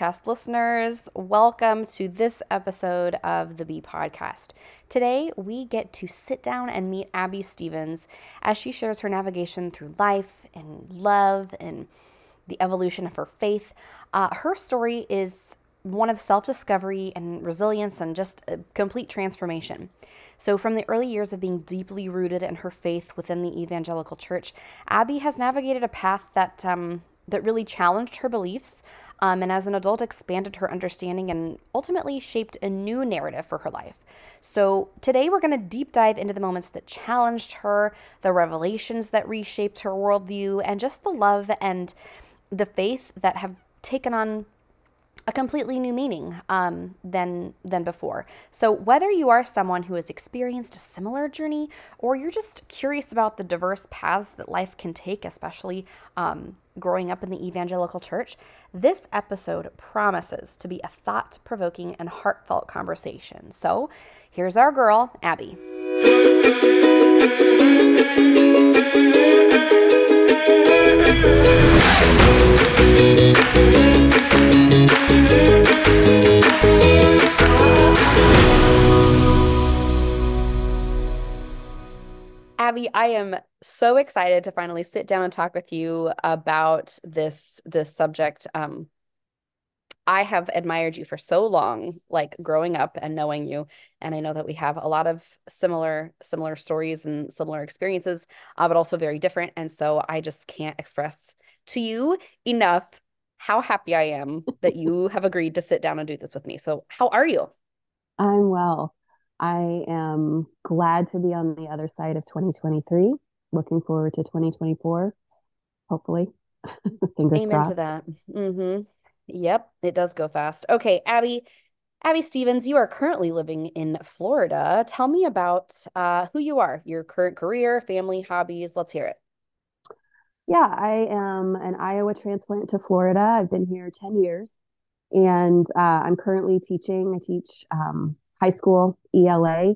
Podcast listeners. Welcome to this episode of the B Podcast. Today, we get to sit down and meet Abby Stevens as she shares her navigation through life and love and the evolution of her faith. Uh, her story is one of self discovery and resilience and just a complete transformation. So, from the early years of being deeply rooted in her faith within the evangelical church, Abby has navigated a path that um, that really challenged her beliefs, um, and as an adult, expanded her understanding and ultimately shaped a new narrative for her life. So, today we're going to deep dive into the moments that challenged her, the revelations that reshaped her worldview, and just the love and the faith that have taken on a completely new meaning um, than than before. So whether you are someone who has experienced a similar journey, or you're just curious about the diverse paths that life can take, especially um, growing up in the evangelical church, this episode promises to be a thought-provoking and heartfelt conversation. So here's our girl, Abby. Abby, I am so excited to finally sit down and talk with you about this this subject. Um, I have admired you for so long, like growing up and knowing you, and I know that we have a lot of similar similar stories and similar experiences, uh, but also very different. And so I just can't express to you enough how happy I am that you have agreed to sit down and do this with me. So, how are you? I'm well. I am glad to be on the other side of 2023. Looking forward to 2024, hopefully. Fingers Amen crossed. to that. Mm-hmm. Yep, it does go fast. Okay, Abby, Abby Stevens, you are currently living in Florida. Tell me about uh, who you are, your current career, family, hobbies. Let's hear it. Yeah, I am an Iowa transplant to Florida. I've been here 10 years and uh, I'm currently teaching. I teach um, high school ELA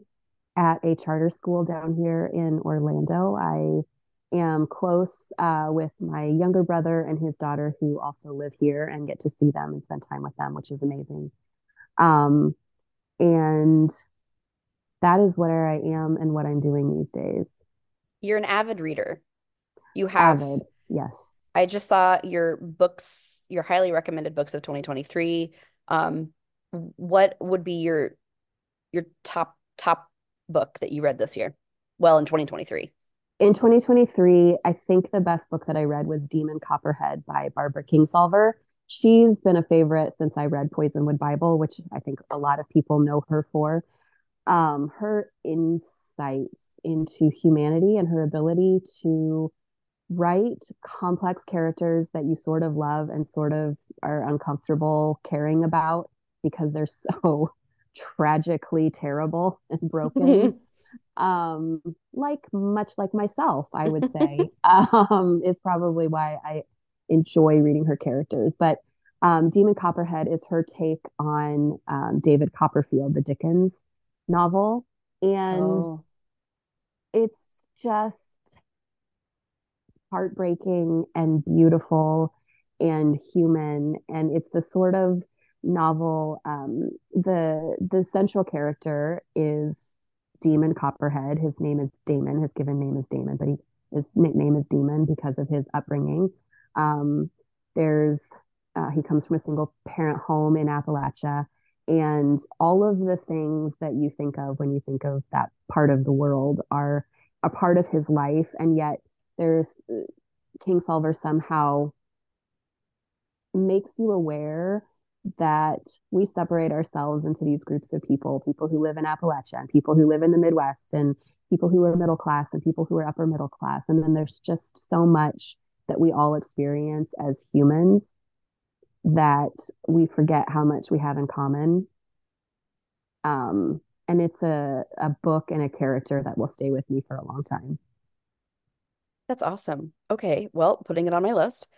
at a charter school down here in Orlando. I am close uh, with my younger brother and his daughter who also live here and get to see them and spend time with them, which is amazing. Um, and that is where I am and what I'm doing these days. You're an avid reader. You have, Avid, yes. I just saw your books, your highly recommended books of 2023. Um, what would be your your top top book that you read this year? Well, in 2023. In 2023, I think the best book that I read was Demon Copperhead by Barbara Kingsolver. She's been a favorite since I read Poisonwood Bible, which I think a lot of people know her for. Um, her insights into humanity and her ability to write complex characters that you sort of love and sort of are uncomfortable caring about because they're so tragically terrible and broken. um, like much like myself, I would say, um, is probably why I enjoy reading her characters. But um, Demon Copperhead is her take on um, David Copperfield, the Dickens novel. And Oh, it's just heartbreaking and beautiful and human. And it's the sort of novel. Um, the the central character is Demon Copperhead. His name is Damon. His given name is Damon, but he, his nickname is Demon because of his upbringing. Um, there's uh, he comes from a single parent home in Appalachia. And all of the things that you think of when you think of that part of the world are a part of his life. And yet there's Kingsolver somehow makes you aware that we separate ourselves into these groups of people people who live in Appalachia and people who live in the Midwest and people who are middle class and people who are upper middle class. And then there's just so much that we all experience as humans that we forget how much we have in common. Um, and it's a, a book and a character that will stay with me for a long time. that's awesome. Okay, well, putting it on my list.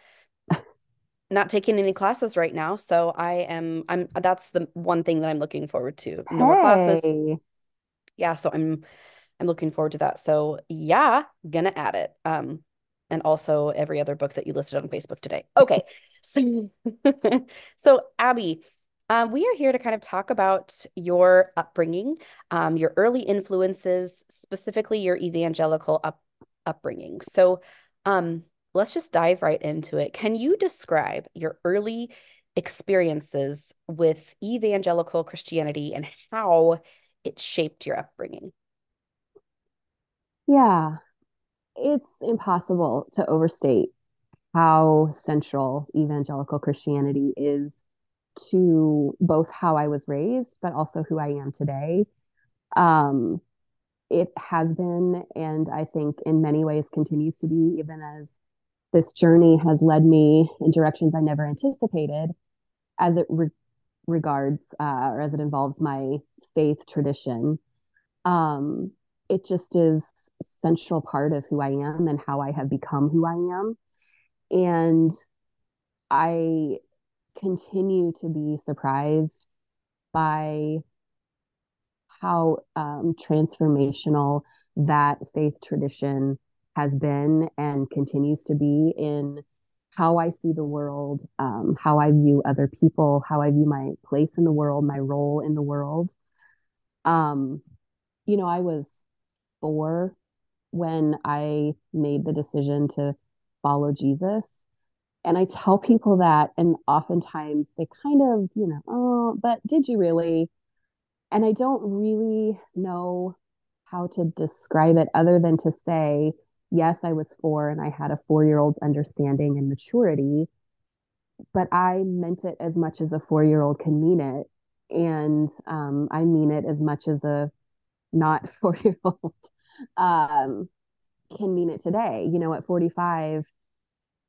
Not taking any classes right now, so I am I'm that's the one thing that I'm looking forward to. No more classes. Yeah, so I'm I'm looking forward to that. So yeah, gonna add it. Um, and also every other book that you listed on Facebook today. Okay. So, so Abby, um, we are here to kind of talk about your upbringing, um, your early influences, specifically your evangelical up, upbringing. So, um, let's just dive right into it. Can you describe your early experiences with evangelical Christianity and how it shaped your upbringing? Yeah, it's impossible to overstate how central evangelical Christianity is to both how I was raised, but also who I am today. Um, it has been, and I think in many ways continues to be, even as this journey has led me in directions I never anticipated, as it re- regards uh, or as it involves my faith tradition. Um, it just is central part of who I am and how I have become who I am. And I continue to be surprised by how um, transformational that faith tradition has been and continues to be in how I see the world, um, how I view other people, how I view my place in the world, my role in the world. Um, you know, I was four when I made the decision to follow Jesus. And I tell people that, and oftentimes they kind of, you know, oh, but did you really? And I don't really know how to describe it other than to say, yes, I was four and I had a four year old's understanding and maturity, but I meant it as much as a four year old can mean it. And um, I mean it as much as a not four year old um, can mean it today. You know, at 45,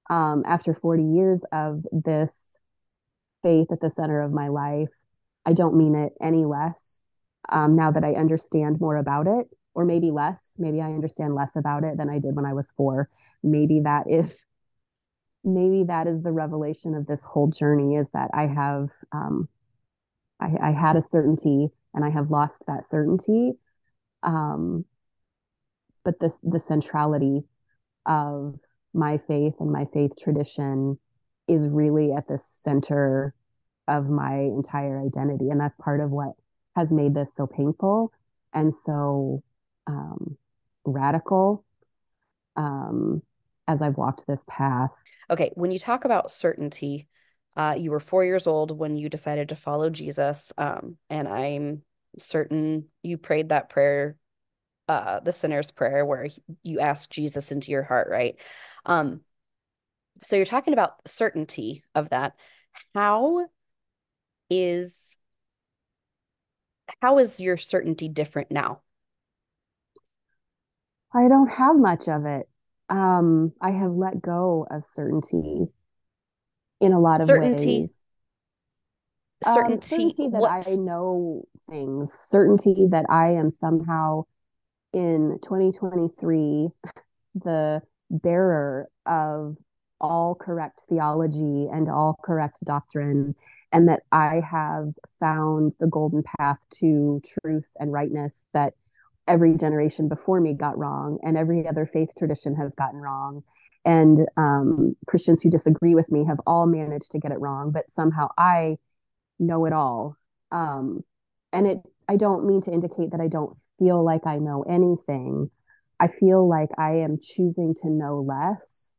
um, after 40 years of this faith at the center of my life, I don't mean it any less um, now that I understand more about it, or maybe less. Maybe I understand less about it than I did when I was four. Maybe that is. Maybe that is the revelation of this whole journey is that I have, um, I, I had a certainty and I have lost that certainty. Um, but this the centrality of my faith and my faith tradition is really at the center of my entire identity and that's part of what has made this so painful and so um, radical um, as I've walked this path. Okay, when you talk about certainty, uh, you were four years old when you decided to follow Jesus, um, and I'm certain you prayed that prayer uh the sinner's prayer where you ask Jesus into your heart, right? Um so you're talking about certainty of that. How is how is your certainty different now? I don't have much of it. Um, I have let go of certainty in a lot of certainty, ways. Certainty, um, certainty that what? I know things, certainty that I am somehow in 2023 the bearer of all correct theology and all correct doctrine, and that I have found the golden path to truth and rightness that every generation before me got wrong, and every other faith tradition has gotten wrong. And um, Christians who disagree with me have all managed to get it wrong, but somehow I know it all. Um, and it, I don't mean to indicate that I don't feel like I know anything. I feel like I am choosing to know less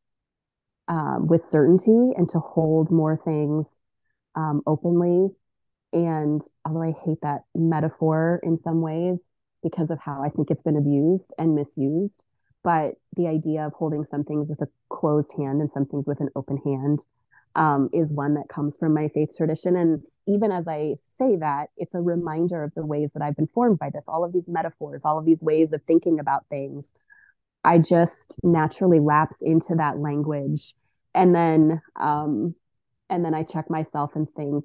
um, with certainty and to hold more things um, openly. And although I hate that metaphor in some ways because of how I think it's been abused and misused, but the idea of holding some things with a closed hand and some things with an open hand um, is one that comes from my faith tradition. And even as I say that, it's a reminder of the ways that I've been formed by this, all of these metaphors, all of these ways of thinking about things. I just naturally lapse into that language. And then, um, and then I check myself and think,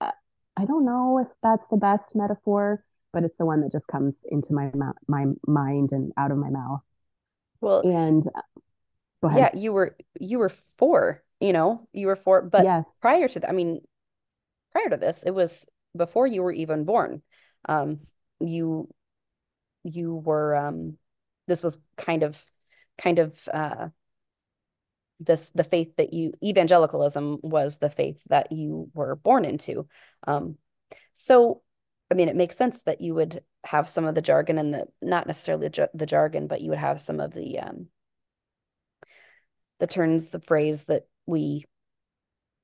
uh, I don't know if that's the best metaphor, but it's the one that just comes into my my mind and out of my mouth. Well, and uh, yeah, you were you were four you know, you were four, but yes. prior to that, I mean, prior to this, it was before you were even born. Um, you, you were, um, this was kind of, kind of, uh, this the faith that you evangelicalism was the faith that you were born into um so i mean it makes sense that you would have some of the jargon and the not necessarily the, jargon but you would have some of the um the turns of phrase that we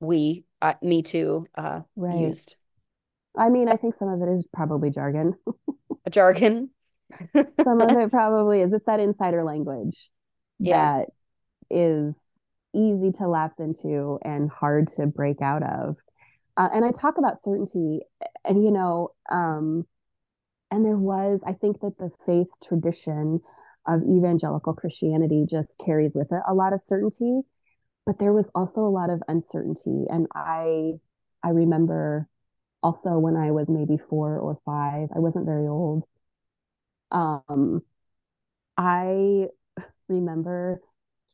we uh, me too uh right. used i mean i think some of it is probably jargon a jargon some of it probably is it's that insider language yeah. that is easy to lapse into and hard to break out of. Uh, and I talk about certainty, and you know, um, and there was, I think that the faith tradition of evangelical Christianity just carries with it a lot of certainty, but there was also a lot of uncertainty. And I, I remember also when I was maybe four or five, I wasn't very old. Um, I remember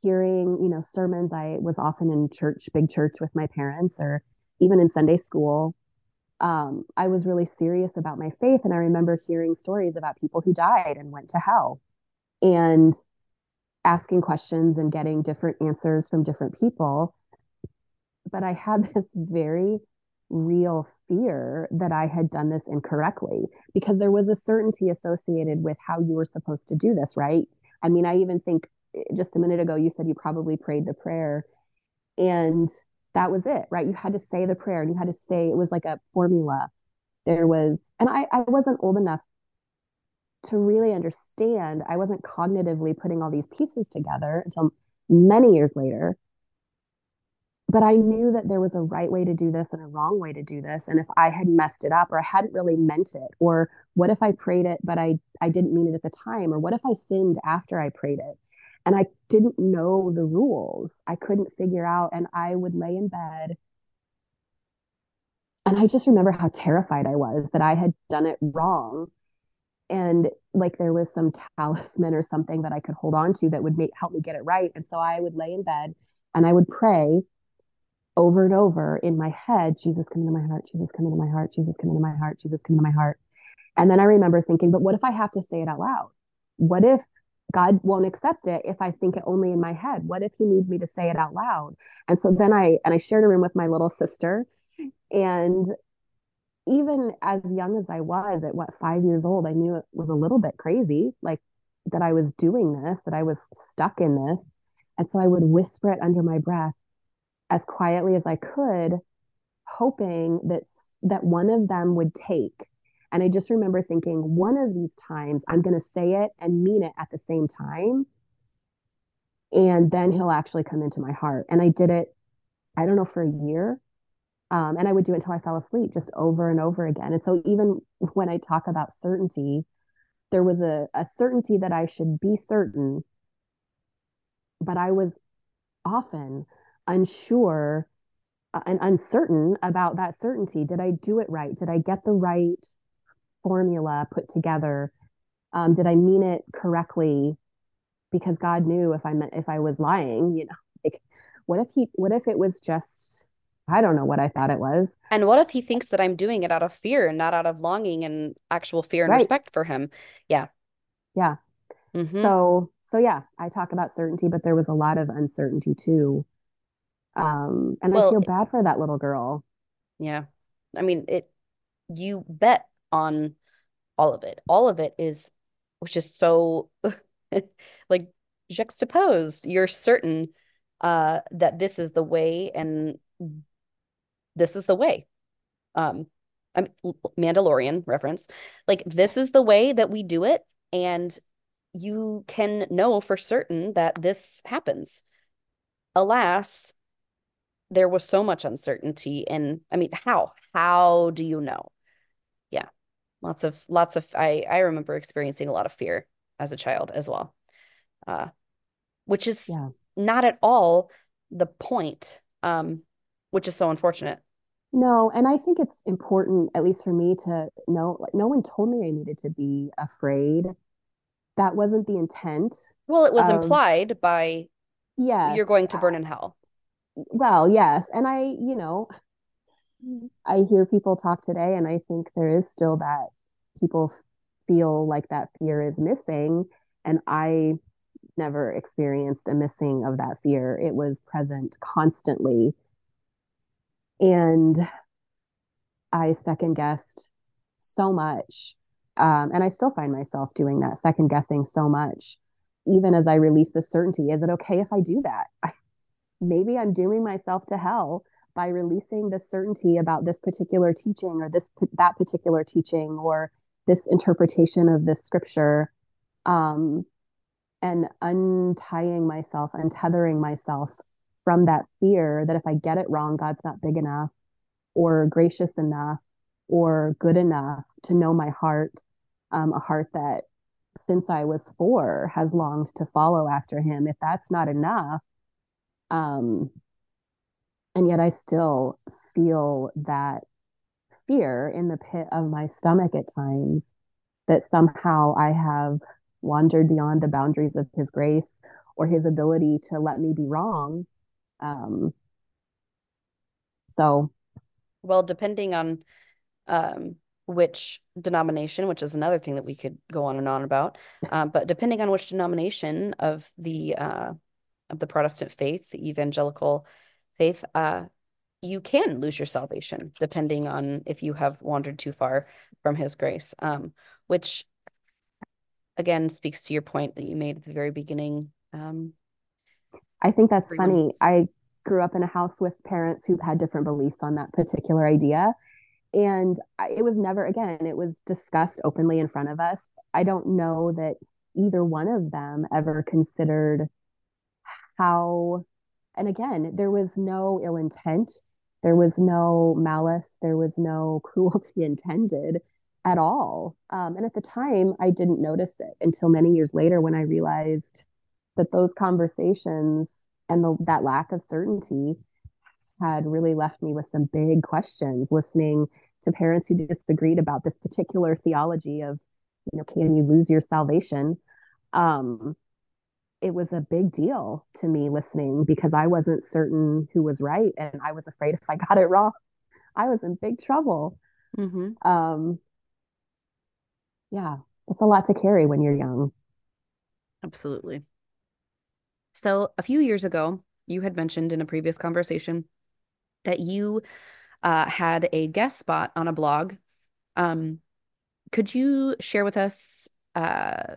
hearing, you know, sermons. I was often in church, big church with my parents, or even in Sunday school. Um, I was really serious about my faith. And I remember hearing stories about people who died and went to hell and asking questions and getting different answers from different people. But I had this very real fear that I had done this incorrectly because there was a certainty associated with how you were supposed to do this, right? I mean, I even think just a minute ago you said you probably prayed the prayer and that was it right? You had to say the prayer and you had to say it was like a formula. There was and i i wasn't old enough to really understand. I wasn't cognitively putting all these pieces together until many years later. But i knew that there was a right way to do this and a wrong way to do this. And if i had messed it up or i hadn't really meant it or what if i prayed it but i i didn't mean it at the time? Or what if i sinned after i prayed it and I didn't know the rules. I couldn't figure out, and I would lay in bed. And I just remember how terrified I was that I had done it wrong. And like there was some talisman or something that I could hold on to that would make help me get it right. And so I would lay in bed and I would pray over and over in my head, Jesus come into my heart, Jesus come into my heart, Jesus come into my heart, Jesus come into my heart. And then I remember thinking, but what if I have to say it out loud? What if God won't accept it if I think it only in my head. What if he needs me to say it out loud? And so then I and I shared a room with my little sister and even as young as I was at what 5 years old, I knew it was a little bit crazy like that I was doing this, that I was stuck in this. And so I would whisper it under my breath as quietly as I could hoping that that one of them would take and I just remember thinking, one of these times I'm going to say it and mean it at the same time. And then he'll actually come into my heart. And I did it, I don't know, for a year. Um, and I would do it until I fell asleep, just over and over again. And so even when I talk about certainty, there was a, a certainty that I should be certain, but I was often unsure uh, and uncertain about that certainty. Did I do it right? Did I get the right formula put together? Um, did I mean it correctly? Because God knew if I meant if I was lying, you know, like what if he what if it was just I don't know what I thought it was. And what if he thinks that I'm doing it out of fear and not out of longing and actual fear and right. respect for him? Yeah. Yeah. Mm-hmm. So so yeah, I talk about certainty, but there was a lot of uncertainty too. Um, and well, I feel bad for that little girl. Yeah. I mean, it you bet on all of it. All of it is, which is so like juxtaposed. You're certain uh, that this is the way and this is the way. Um, I'm Mandalorian reference. Like this is the way that we do it, and you can know for certain that this happens. Alas, there was so much uncertainty, and I mean, how? How do you know? Lots of lots of i i remember experiencing a lot of fear as a child as well uh which is yeah. not at all the point um which is so unfortunate. No and i think it's important at least for me to know like no one told me i needed to be afraid. That wasn't the intent. Well it was of, implied by yeah you're going to burn in hell. Well yes and i you know I hear people talk today, and I think there is still that people feel like that fear is missing. And I never experienced a missing of that fear. It was present constantly. And I second guessed so much. Um, and I still find myself doing that, second guessing so much, even as I release the certainty. Is it okay if I do that? I, maybe I'm dooming myself to hell by releasing the certainty about this particular teaching or this that particular teaching or this interpretation of this scripture um, and untying myself untethering myself from that fear that if i get it wrong god's not big enough or gracious enough or good enough to know my heart um, a heart that since i was four has longed to follow after him. If that's not enough um, and yet I still feel that fear in the pit of my stomach at times that somehow I have wandered beyond the boundaries of his grace or his ability to let me be wrong. Um, so, well, depending on um, which denomination, which is another thing that we could go on and on about, uh, but depending on which denomination of the uh, of the Protestant faith, the evangelical faith, uh, you can lose your salvation depending on if you have wandered too far from his grace, um, which again speaks to your point that you made at the very beginning. Um, I think that's funny. I grew up in a house with parents who had different beliefs on that particular idea. And it was never, again, it was discussed openly in front of us. I don't know that either one of them ever considered how and again, there was no ill intent, there was no malice, there was no cruelty intended at all. Um, and at the time, I didn't notice it until many years later when I realized that those conversations and the, that lack of certainty had really left me with some big questions listening to parents who disagreed about this particular theology of you know can you lose your salvation um, it was a big deal to me listening because I wasn't certain who was right. And I was afraid if I got it wrong, I was in big trouble. Mm-hmm. Um, yeah, it's a lot to carry when you're young. Absolutely. So, a few years ago, you had mentioned in a previous conversation that you uh, had a guest spot on a blog. Um, could you share with us uh,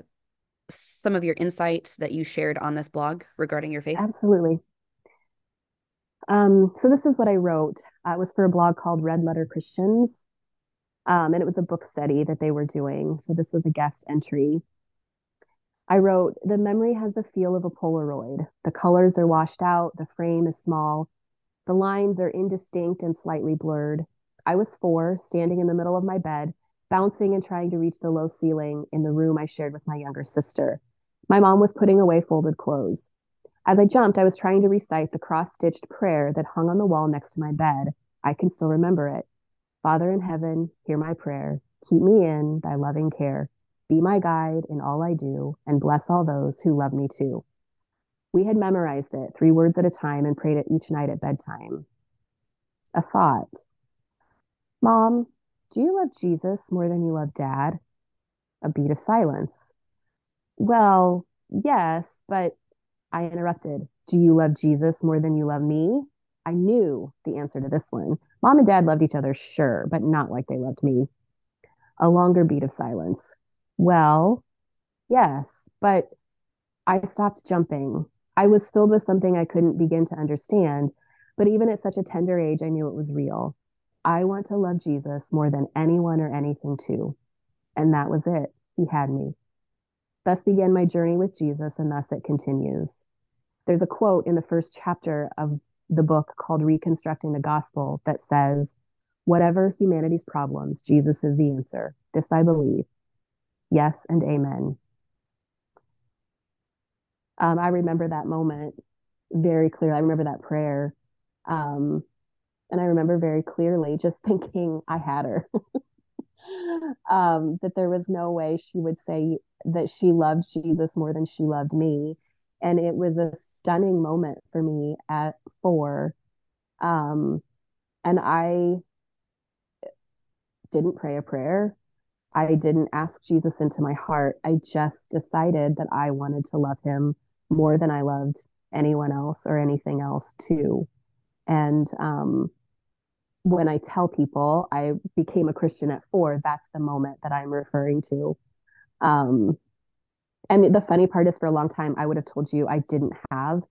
some of your insights that you shared on this blog regarding your faith? Absolutely. Um, so this is what I wrote. Uh, it was for a blog called Red Letter Christians. Um, and it was a book study that they were doing. So this was a guest entry. I wrote, the memory has the feel of a Polaroid. The colors are washed out. The frame is small. The lines are indistinct and slightly blurred. I was four, standing in the middle of my bed, bouncing and trying to reach the low ceiling in the room I shared with my younger sister. My mom was putting away folded clothes. As I jumped, I was trying to recite the cross stitched prayer that hung on the wall next to my bed. I can still remember it. Father in heaven, hear my prayer. Keep me in thy loving care. Be my guide in all I do, and bless all those who love me too. We had memorized it three words at a time and prayed it each night at bedtime. A thought Mom, do you love Jesus more than you love dad? A beat of silence. Well, yes, but I interrupted. Do you love Jesus more than you love me? I knew the answer to this one. Mom and dad loved each other, sure, but not like they loved me. A longer beat of silence. Well, yes, but I stopped jumping. I was filled with something I couldn't begin to understand, but even at such a tender age, I knew it was real. I want to love Jesus more than anyone or anything, too. And that was it. He had me. Thus began my journey with Jesus, and thus it continues. There's a quote in the first chapter of the book called Reconstructing the Gospel that says, Whatever humanity's problems, Jesus is the answer. This I believe. Yes and amen. Um, I remember that moment very clearly. I remember that prayer. Um, and I remember very clearly just thinking I had her. um, that there was no way she would say that she loved Jesus more than she loved me. And it was a stunning moment for me at four. Um, and I didn't pray a prayer. I didn't ask Jesus into my heart. I just decided that I wanted to love him more than I loved anyone else or anything else too. And um, when I tell people I became a Christian at four, that's the moment that I'm referring to. Um, and the funny part is for a long time, I would have told you I didn't have,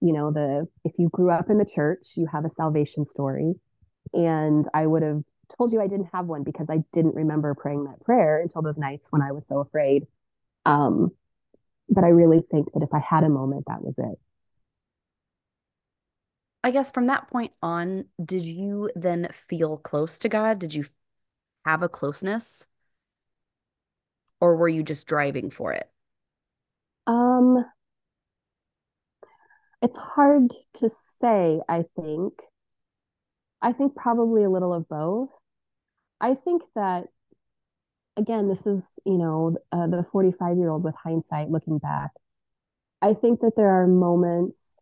you know, the, if you grew up in the church, you have a salvation story. And I would have told you I didn't have one because I didn't remember praying that prayer until those nights when I was so afraid. Um, but I really think that if I had a moment, that was it. I guess from that point on, did you then feel close to God? Did you have a closeness? Or were you just driving for it? Um, it's hard to say, I think. I think probably a little of both. I think that again, this is, you know, uh, the 45 year old with hindsight looking back. I think that there are moments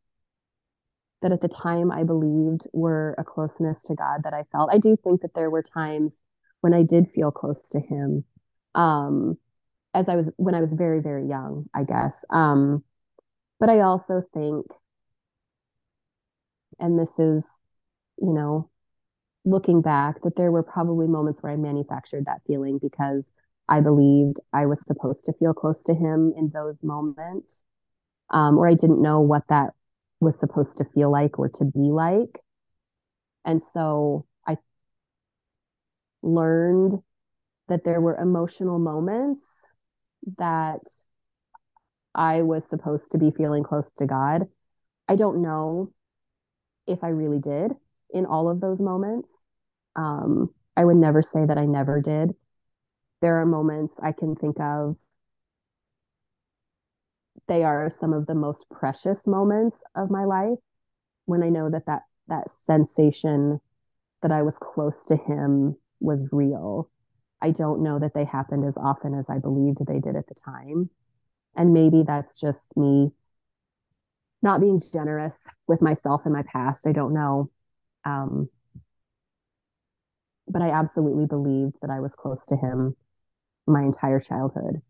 that at the time I believed were a closeness to God that I felt. I do think that there were times when I did feel close to Him. Um, as I was when I was very, very young, I guess. Um, but I also think, and this is, you know, looking back, that there were probably moments where I manufactured that feeling because I believed I was supposed to feel close to him in those moments, um, or I didn't know what that was supposed to feel like or to be like. And so I learned that there were emotional moments that I was supposed to be feeling close to God. I don't know if I really did in all of those moments. Um, I would never say that I never did. There are moments I can think of. They are some of the most precious moments of my life when I know that that, that sensation that I was close to him was real. I don't know that they happened as often as I believed they did at the time. And maybe that's just me not being generous with myself in my past. I don't know. Um, but I absolutely believed that I was close to him my entire childhood.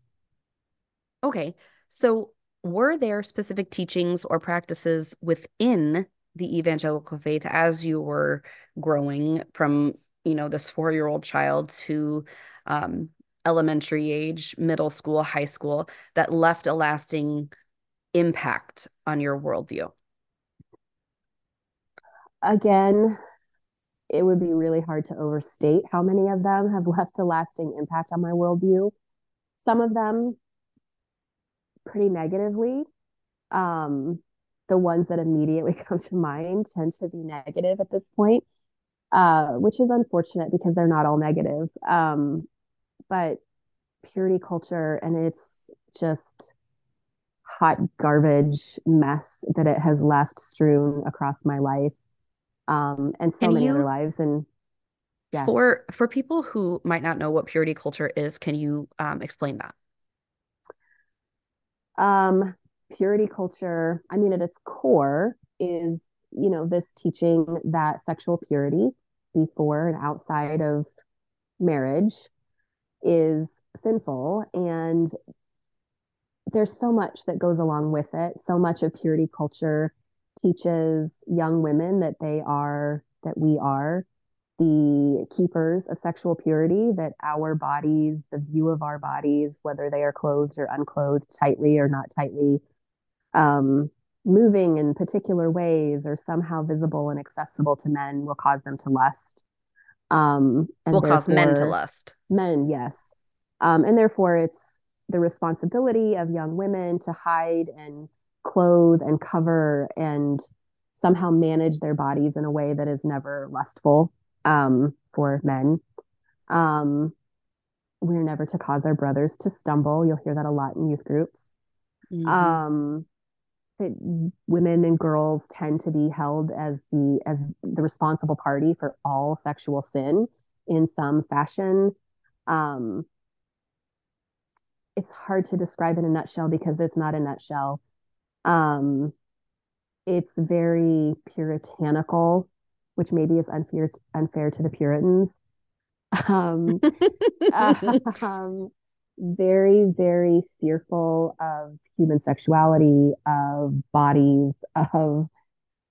Okay. So, were there specific teachings or practices within the evangelical faith as you were growing from you know, this four year old child to um, elementary age, middle school, high school that left a lasting impact on your worldview? Again, it would be really hard to overstate how many of them have left a lasting impact on my worldview. Some of them pretty negatively. Um, the ones that immediately come to mind tend to be negative at this point uh, which is unfortunate because they're not all negative. Um, but purity culture and it's just hot garbage mess that it has left strewn across my life um, and so can many you, other lives. And yeah. for for people who might not know what purity culture is, can you um, explain that? Um, purity culture, I mean, at its core, is you know this teaching that sexual purity before and outside of marriage is sinful. And there's so much that goes along with it. So much of purity culture teaches young women that they are that we are the keepers of sexual purity that our bodies the view of our bodies whether they are clothed or unclothed tightly or not tightly um, moving in particular ways or somehow visible and accessible to men will cause them to lust. Um, and will cause men to lust. Men, yes. Um, and therefore, it's the responsibility of young women to hide and clothe and cover and somehow manage their bodies in a way that is never lustful um, for men. Um, we're never to cause our brothers to stumble. You'll hear that a lot in youth groups. Mm-hmm. Um, that women and girls tend to be held as the as the responsible party for all sexual sin in some fashion um, it's hard to describe in a nutshell because it's not a nutshell um, it's very puritanical which maybe is unfair unfair to the puritans um, um, very, very fearful of human sexuality, of bodies, of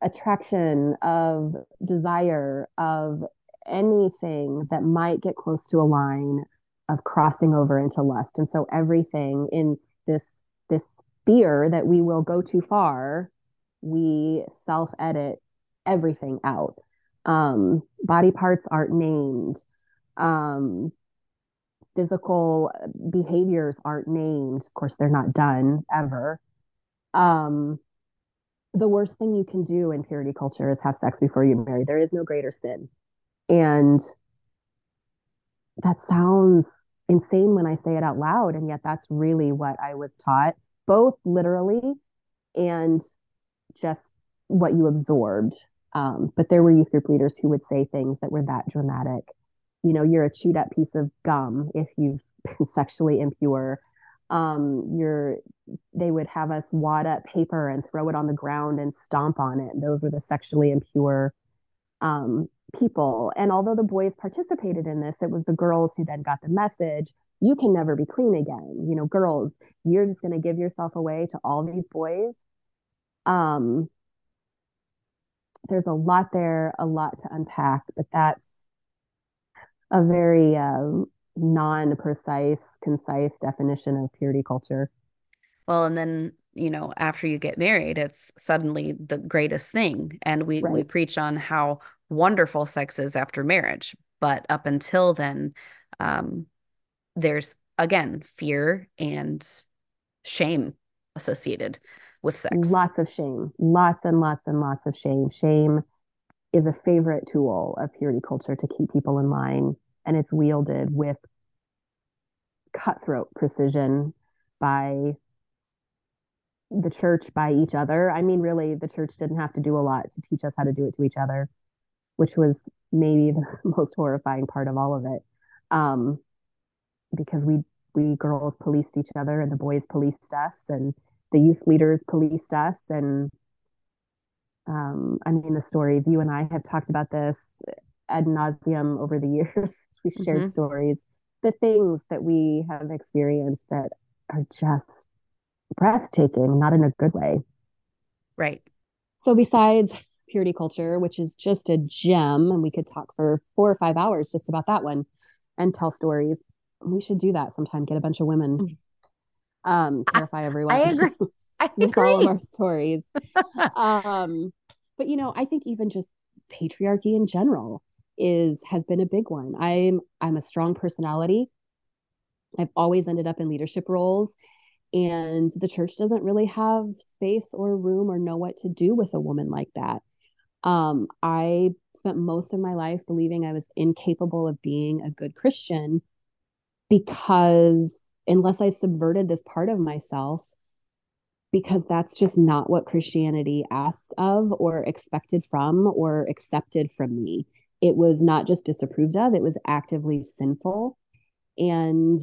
attraction, of desire, of anything that might get close to a line of crossing over into lust. And so everything in this this fear that we will go too far, we self-edit everything out. Um, body parts aren't named. Um, physical behaviors aren't named. Of course, they're not done ever. Um, the worst thing you can do in purity culture is have sex before you marry. There is no greater sin. And that sounds insane when I say it out loud. And yet that's really what I was taught, both literally and just what you absorbed. Um, but there were youth group leaders who would say things that were that dramatic. You know, you're a chewed up piece of gum if you've been sexually impure. Um, you're they would have us wad up paper and throw it on the ground and stomp on it. Those were the sexually impure um, people. And although the boys participated in this, it was the girls who then got the message you can never be clean again. You know, girls, you're just going to give yourself away to all these boys. Um, there's a lot there, a lot to unpack, but that's a very um, non precise, concise definition of purity culture. Well, and then, you know, after you get married, it's suddenly the greatest thing. And we, right. we preach on how wonderful sex is after marriage. But up until then, um, there's again fear and shame associated with sex. Lots of shame, lots and lots and lots of shame. Shame is a favorite tool of purity culture to keep people in line, and it's wielded with cutthroat precision by the church, by each other. I mean, really, the church didn't have to do a lot to teach us how to do it to each other, which was maybe the most horrifying part of all of it. Um, because we we girls policed each other and the boys policed us and the youth leaders policed us and um, I mean the stories you and I have talked about this ad nauseum over the years. we shared mm-hmm. stories, the things that we have experienced that are just breathtaking, not in a good way. Right. So besides purity culture, which is just a gem, and we could talk for four or five hours just about that one and tell stories we should do that sometime. Get a bunch of women, mm. Um, terrify everyone. I agree. I with all of our stories. um, but you know, I think even just patriarchy in general is has been a big one. I'm I'm a strong personality. I've always ended up in leadership roles and the church doesn't really have space or room or know what to do with a woman like that. Um, I spent most of my life believing I was incapable of being a good Christian because unless I subverted this part of myself, because that's just not what Christianity asked of or expected from or accepted from me. It was not just disapproved of, it was actively sinful. And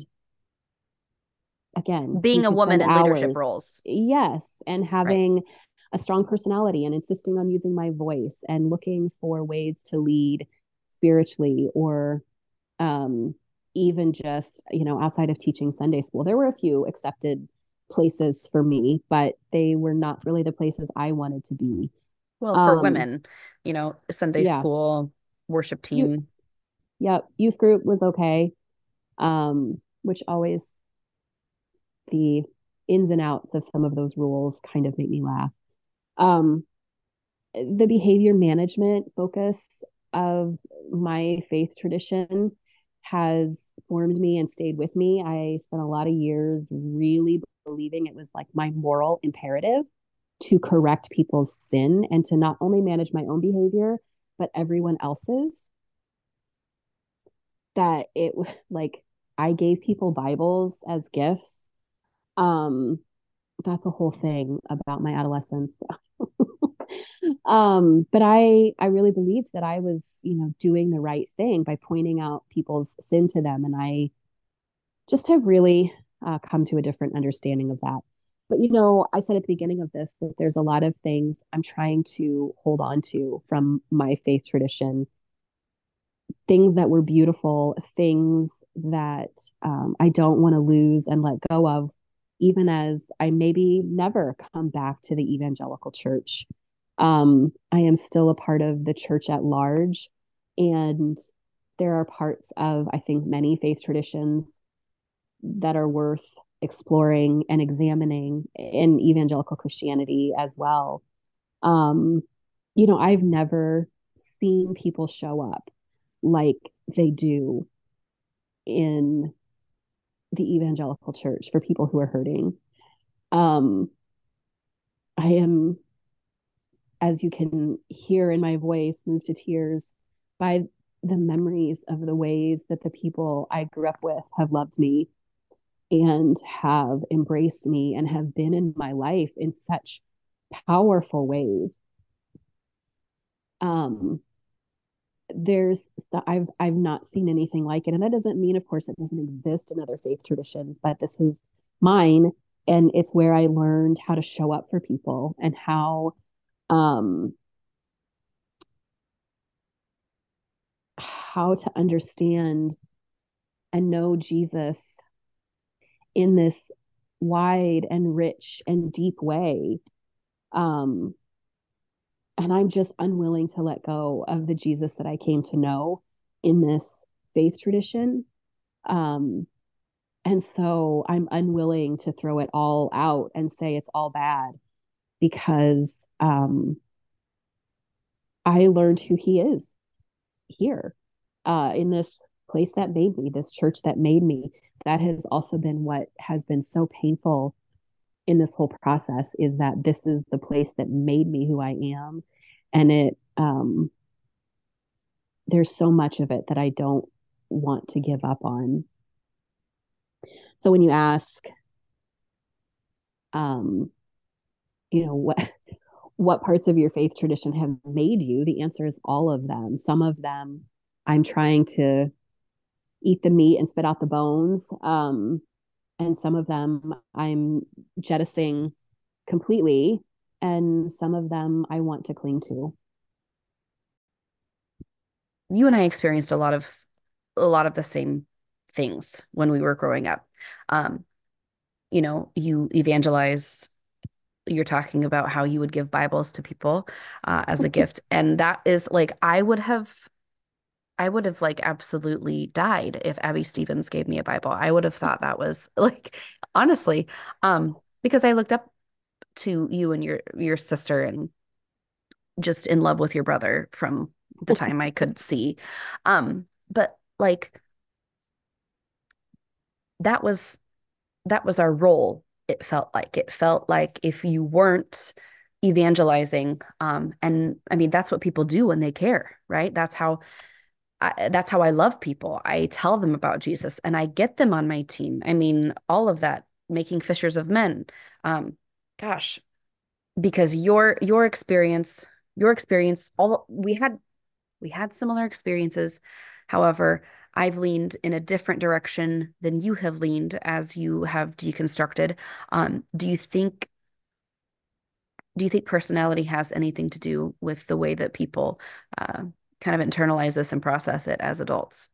again, being a woman in hours, leadership roles. Yes. And having right. a strong personality and insisting on using my voice and looking for ways to lead spiritually or um, even just, you know, outside of teaching Sunday school. There were a few accepted places for me, but they were not really the places I wanted to be. Well, for um, women, you know, Sunday yeah. school, worship team. Yep. Youth group was okay. Um, which always the ins and outs of some of those rules kind of make me laugh. Um, the behavior management focus of my faith tradition has formed me and stayed with me. I spent a lot of years really believing it was like my moral imperative to correct people's sin and to not only manage my own behavior, but everyone else's. That it like I gave people Bibles as gifts. Um, that's a whole thing about my adolescence. um, but I I really believed that I was, you know, doing the right thing by pointing out people's sin to them, and I just have really uh, come to a different understanding of that. But you know, I said at the beginning of this that there's a lot of things I'm trying to hold on to from my faith tradition things that were beautiful, things that um, I don't want to lose and let go of, even as I maybe never come back to the evangelical church. Um, I am still a part of the church at large. And there are parts of, I think, many faith traditions that are worth exploring and examining in evangelical Christianity as well. Um, you know, I've never seen people show up like they do in the evangelical church for people who are hurting. Um, I am, as you can hear in my voice, moved to tears by the memories of the ways that the people I grew up with have loved me and have embraced me and have been in my life in such powerful ways. Um, there's I've I've not seen anything like it, and that doesn't mean, of course, it doesn't exist in other faith traditions, but this is mine, and it's where I learned how to show up for people and how um how to understand and know Jesus in this wide and rich and deep way. Um, and I'm just unwilling to let go of the Jesus that I came to know in this faith tradition. Um, and so I'm unwilling to throw it all out and say it's all bad because um, I learned who he is here uh, in this place that made me, this church that made me. That has also been what has been so painful in this whole process is that this is the place that made me who I am. And it, um, there's so much of it that I don't want to give up on. So when you ask, um, you know, what, what parts of your faith tradition have made you, the answer is all of them. Some of them I'm trying to eat the meat and spit out the bones. Um, and some of them I'm jettisoning completely, and some of them I want to cling to. You and I experienced a lot of a lot of the same things when we were growing up. Um, you know, you evangelize. You're talking about how you would give Bibles to people uh, as a gift, and that is like I would have I would have like absolutely died if Abby Stevens gave me a Bible. I would have thought that was like honestly, um, because I looked up to you and your your sister and just in love with your brother from the time I could see. Um, but like that was that was our role. It felt like it felt like if you weren't evangelizing um and I mean that's what people do when they care, right? That's how I, that's how I love people. I tell them about Jesus and I get them on my team. I mean, all of that, making fishers of men. Um, gosh, because your your experience, your experience, all we had we had similar experiences. However, I've leaned in a different direction than you have leaned as you have deconstructed. Um, do you think do you think personality has anything to do with the way that people uh, kind of internalize this and process it as adults?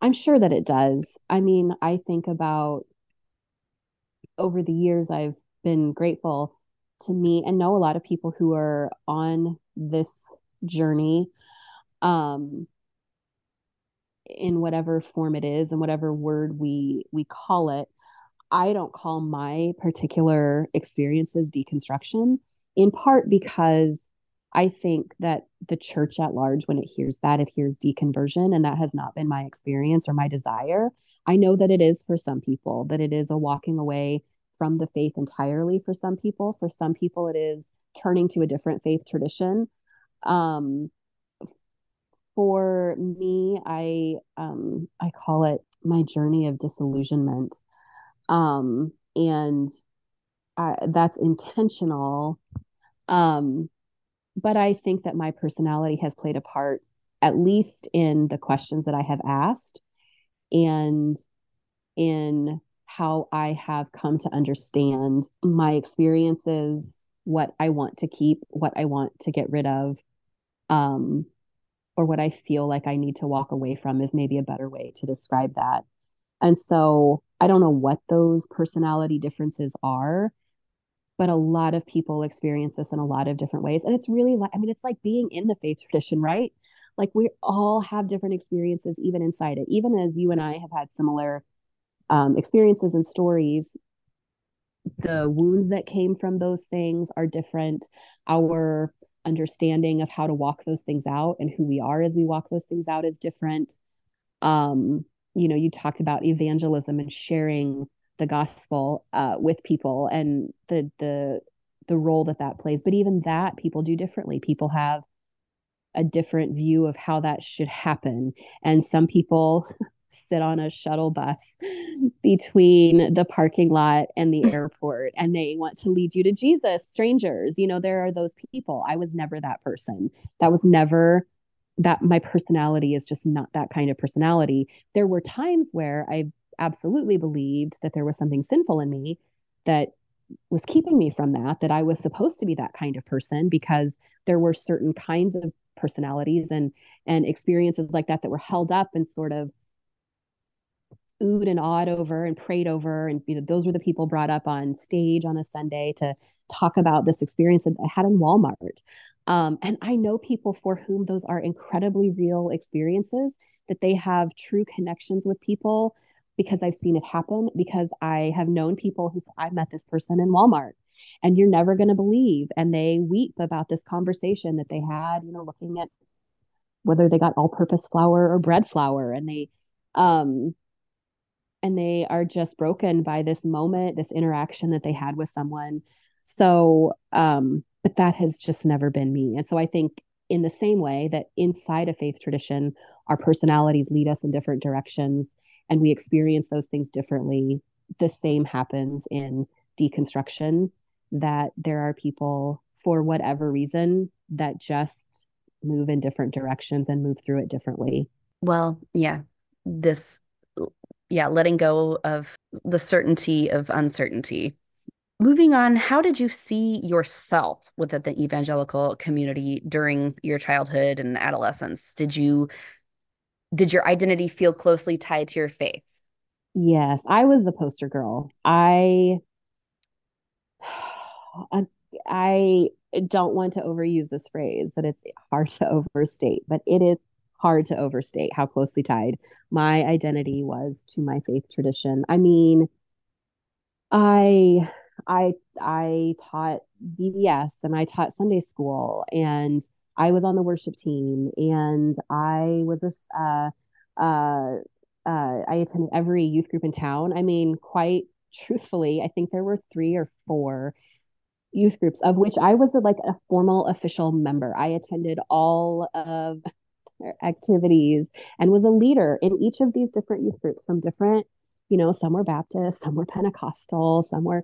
I'm sure that it does. I mean, I think about over the years, I've been grateful to meet and know a lot of people who are on this journey um, in whatever form it is and whatever word we we call it. I don't call my particular experiences deconstruction in part because I think that the church at large, when it hears that, it hears deconversion, and that has not been my experience or my desire. I know that it is for some people, that it is a walking away from the faith entirely for some people. For some people, it is turning to a different faith tradition. Um, for me, I um, I call it my journey of disillusionment, um, and I, that's intentional. Um, but I think that my personality has played a part, at least in the questions that I have asked and in how I have come to understand my experiences, what I want to keep, what I want to get rid of, um, or what I feel like I need to walk away from is maybe a better way to describe that. And so I don't know what those personality differences are, but a lot of people experience this in a lot of different ways. And it's really like, I mean, it's like being in the faith tradition, right? Like we all have different experiences, even inside it, even as you and I have had similar um, experiences and stories. The wounds that came from those things are different. Our understanding of how to walk those things out and who we are as we walk those things out is different. Um, you know, you talked about evangelism and sharing the gospel uh, with people and the the the role that that plays. But even that, people do differently. People have a different view of how that should happen, and some people sit on a shuttle bus between the parking lot and the airport and they want to lead you to Jesus, strangers. You know, there are those people. I was never that person. That was never that my personality is just not that kind of personality. There were times where I absolutely believed that there was something sinful in me that was keeping me from that, that I was supposed to be that kind of person because there were certain kinds of personalities and and experiences like that that were held up and sort of oohed and awed over and prayed over. And you know, those were the people brought up on stage on a Sunday to talk about this experience that I had in Walmart. Um, and I know people for whom those are incredibly real experiences, that they have true connections with people because I've seen it happen, because I have known people who I met this person in Walmart and you're never going to believe. And they weep about this conversation that they had, you know, looking at whether they got all purpose flour or bread flour. And they, um, and they are just broken by this moment, this interaction that they had with someone. So, um, but that has just never been me. And so I think in the same way that inside a faith tradition, our personalities lead us in different directions and we experience those things differently, the same happens in deconstruction that there are people for whatever reason that just move in different directions and move through it differently. Well, yeah. This yeah, letting go of the certainty of uncertainty. Moving on, how did you see yourself within the evangelical community during your childhood and adolescence? Did you did your identity feel closely tied to your faith? Yes, I was the poster girl. I I don't want to overuse this phrase, but it's hard to overstate, but it is hard to overstate how closely tied my identity was to my faith tradition. I mean, I I I taught VBS and I taught Sunday school and I was on the worship team and I was a uh, uh, uh, I attended every youth group in town. I mean, quite truthfully, I think there were three or four youth groups of which I was a, like a formal official member. I attended all of activities and was a leader in each of these different youth groups from different you know some were baptist some were pentecostal some were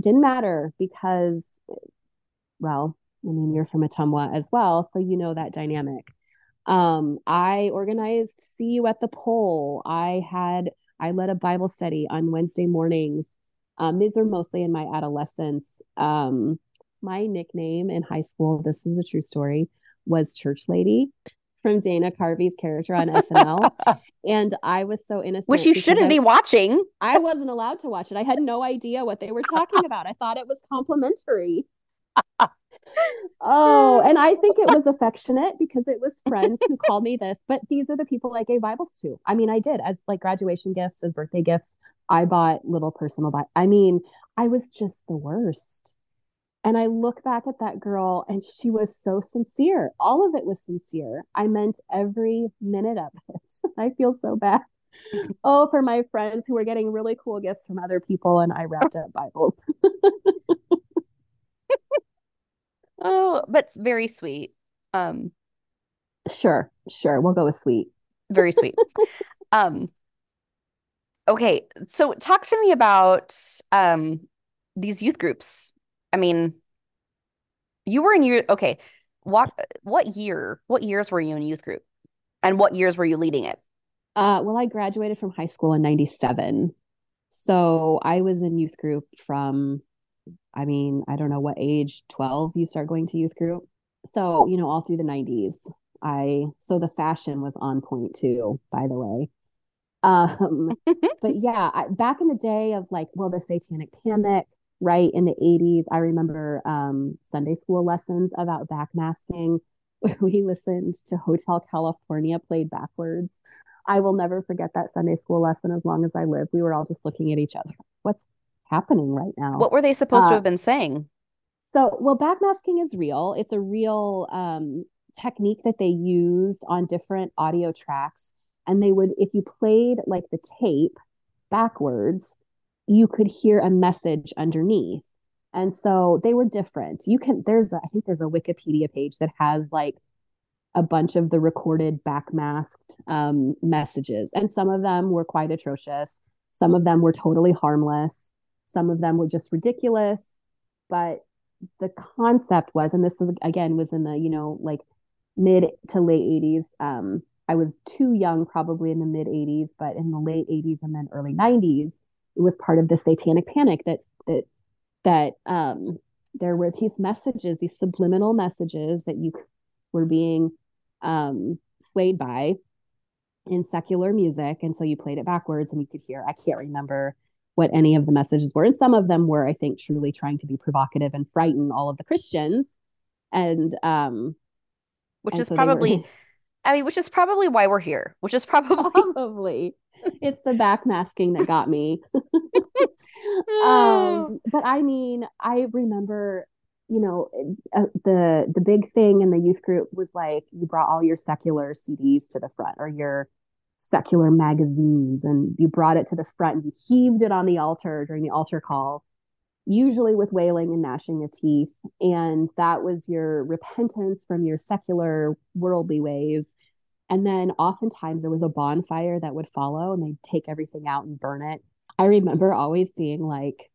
didn't matter because well i mean you're from Ottumwa as well so you know that dynamic. Um i organized see you at the pole. I had i led a bible study on wednesday mornings. Um these are mostly in my adolescence. Um my nickname in high school this is a true story was church lady from Dana Carvey's character on SNL. and I was so innocent. Which you shouldn't I, be watching. I wasn't allowed to watch it. I had no idea what they were talking about. I thought it was complimentary. oh, and I think it was affectionate because it was friends who called me this, but these are the people I gave Bibles to. I mean, I did as like graduation gifts, as birthday gifts. I bought little personal Bible. I mean, I was just the worst. And I look back at that girl and she was so sincere. All of it was sincere. I meant every minute of it. I feel so bad. Oh, for my friends who were getting really cool gifts from other people and I wrapped up Bibles. oh, but very sweet. Um sure, sure. We'll go with sweet. Very sweet. um okay, so talk to me about um these youth groups I mean, you were in your okay. What what year? What years were you in youth group, and what years were you leading it? Uh, well, I graduated from high school in '97, so I was in youth group from, I mean, I don't know what age, 12 you start going to youth group. So you know, all through the '90s, I so the fashion was on point too, by the way. Um, but yeah, I, back in the day of like, well, the Satanic Panic, right in the 80s, I remember um, Sunday school lessons about backmasking. We listened to Hotel California played backwards. I will never forget that Sunday school lesson as long as I live. We were all just looking at each other. What's happening right now? What were they supposed uh, to have been saying? So, well, backmasking is real. It's a real um, technique that they used on different audio tracks. And they would, if you played like the tape backwards, you could hear a message underneath. And so they were different. You can, there's, a, I think there's a Wikipedia page that has like a bunch of the recorded backmasked um, messages. And some of them were quite atrocious. Some of them were totally harmless. Some of them were just ridiculous. But the concept was, and this is again was in the, you know, like mid to late 80s. Um, I was too young, probably in the mid 80s, but in the late 80s and then early 90s, it was part of the satanic panic that that that um, there were these messages, these subliminal messages that you were being um, swayed by in secular music, and so you played it backwards, and you could hear. I can't remember what any of the messages were, and some of them were, I think, truly trying to be provocative and frighten all of the Christians, and um, which and is so probably, were... I mean, which is probably why we're here. Which is probably probably it's the backmasking that got me. um, but I mean, I remember, you know, uh, the the big thing in the youth group was like you brought all your secular CDs to the front or your secular magazines and you brought it to the front and you heaved it on the altar during the altar call usually with wailing and gnashing of teeth. And that was your repentance from your secular worldly ways. And then oftentimes there was a bonfire that would follow and they'd take everything out and burn it. I remember always being like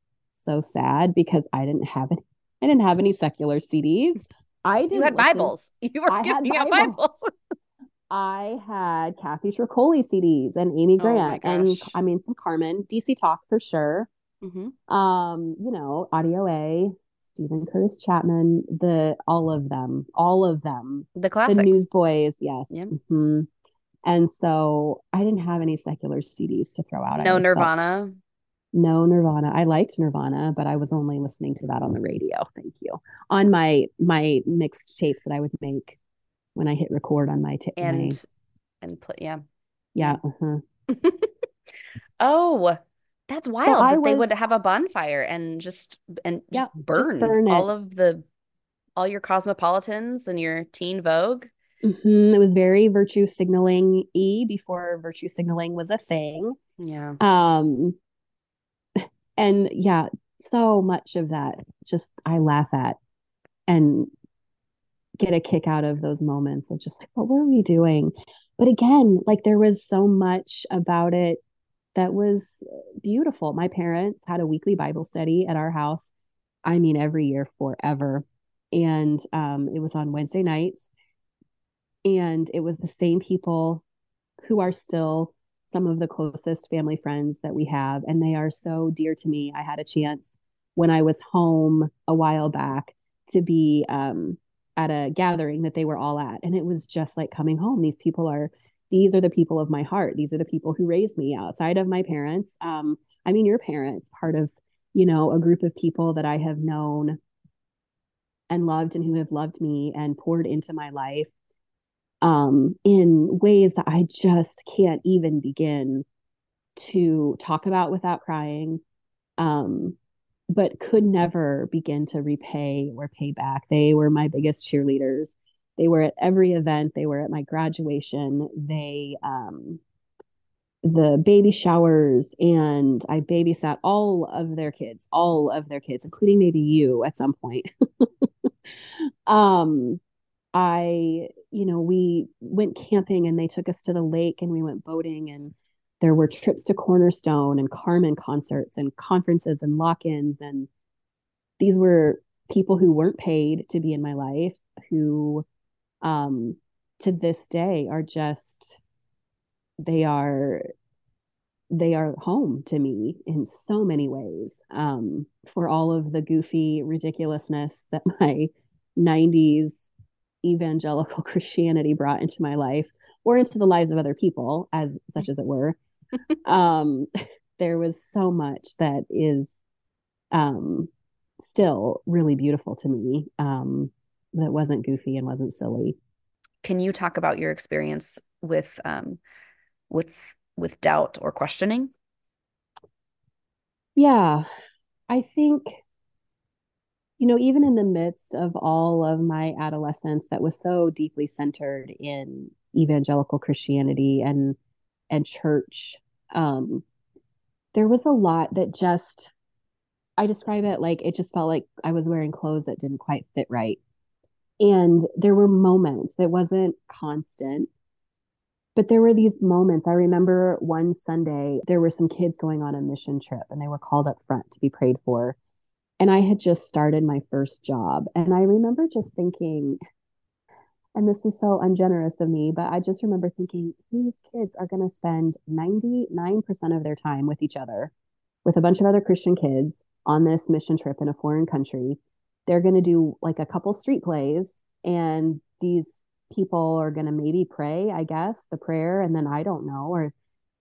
so sad because I didn't have any I didn't have any secular CDs. I didn't You had listen. Bibles. You were I giving out Bibles. Bibles. I had Kathy Troccoli CDs and Amy oh Grant oh and I mean some Carmen, DC Talk for sure. Mm-hmm. Um, you know, Audio A, Steven Curtis Chapman, the all of them, all of them, the classics, the Newsboys, yes. Yep. Mm-hmm. And so I didn't have any secular CDs to throw out. No Nirvana. no Nirvana. I liked Nirvana, but I was only listening to that on the radio. Thank you. On my my mixed tapes that I would make when I hit record on my tape. And my... and put yeah. Yeah. Uh-huh. oh, that's wild so that was, they would have a bonfire and just and yeah, burn, just burn all of the all your cosmopolitans and your teen vogue. Mm-hmm. It was very virtue signaling e before virtue signaling was a thing. Yeah. Um and yeah, so much of that just I laugh at and get a kick out of those moments of just like what were we doing? But again, like there was so much about it that was beautiful. My parents had a weekly Bible study at our house. I mean, every year forever. And um, it was on Wednesday nights. And it was the same people who are still some of the closest family friends that we have. And they are so dear to me. I had a chance when I was home a while back to be um, at a gathering that they were all at. And it was just like coming home. These people are these are the people of my heart. These are the people who raised me outside of my parents. Um, I mean, your parents, part of, you know, a group of people that I have known and loved and who have loved me and poured into my life um, in ways that I just can't even begin to talk about without crying, um, but could never begin to repay or pay back. They were my biggest cheerleaders. They were at every event. They were at my graduation. They, um, the baby showers, and I babysat all of their kids, all of their kids, including maybe you at some point. um, I, you know, we went camping and they took us to the lake and we went boating and there were trips to Cornerstone and Carmen concerts and conferences and lock-ins. And these were people who weren't paid to be in my life who um, to this day are just they are they are home to me in so many ways um, for all of the goofy ridiculousness that my 90s evangelical Christianity brought into my life or into the lives of other people, as such as it were, um, there was so much that is um, still really beautiful to me um, that wasn't goofy and wasn't silly. Can you talk about your experience with um, with with doubt or questioning? Yeah, I think you know, even in the midst of all of my adolescence that was so deeply centered in evangelical Christianity and and church, um, there was a lot that just I describe it like it just felt like I was wearing clothes that didn't quite fit right. And there were moments, it wasn't constant, but there were these moments. I remember one Sunday, there were some kids going on a mission trip and they were called up front to be prayed for. And I had just started my first job. And I remember just thinking, and this is so ungenerous of me, but I just remember thinking these kids are going to spend 99% of their time with each other, with a bunch of other Christian kids on this mission trip in a foreign country. They're going to do like a couple street plays, and these people are going to maybe pray, I guess, the prayer, and then I don't know, or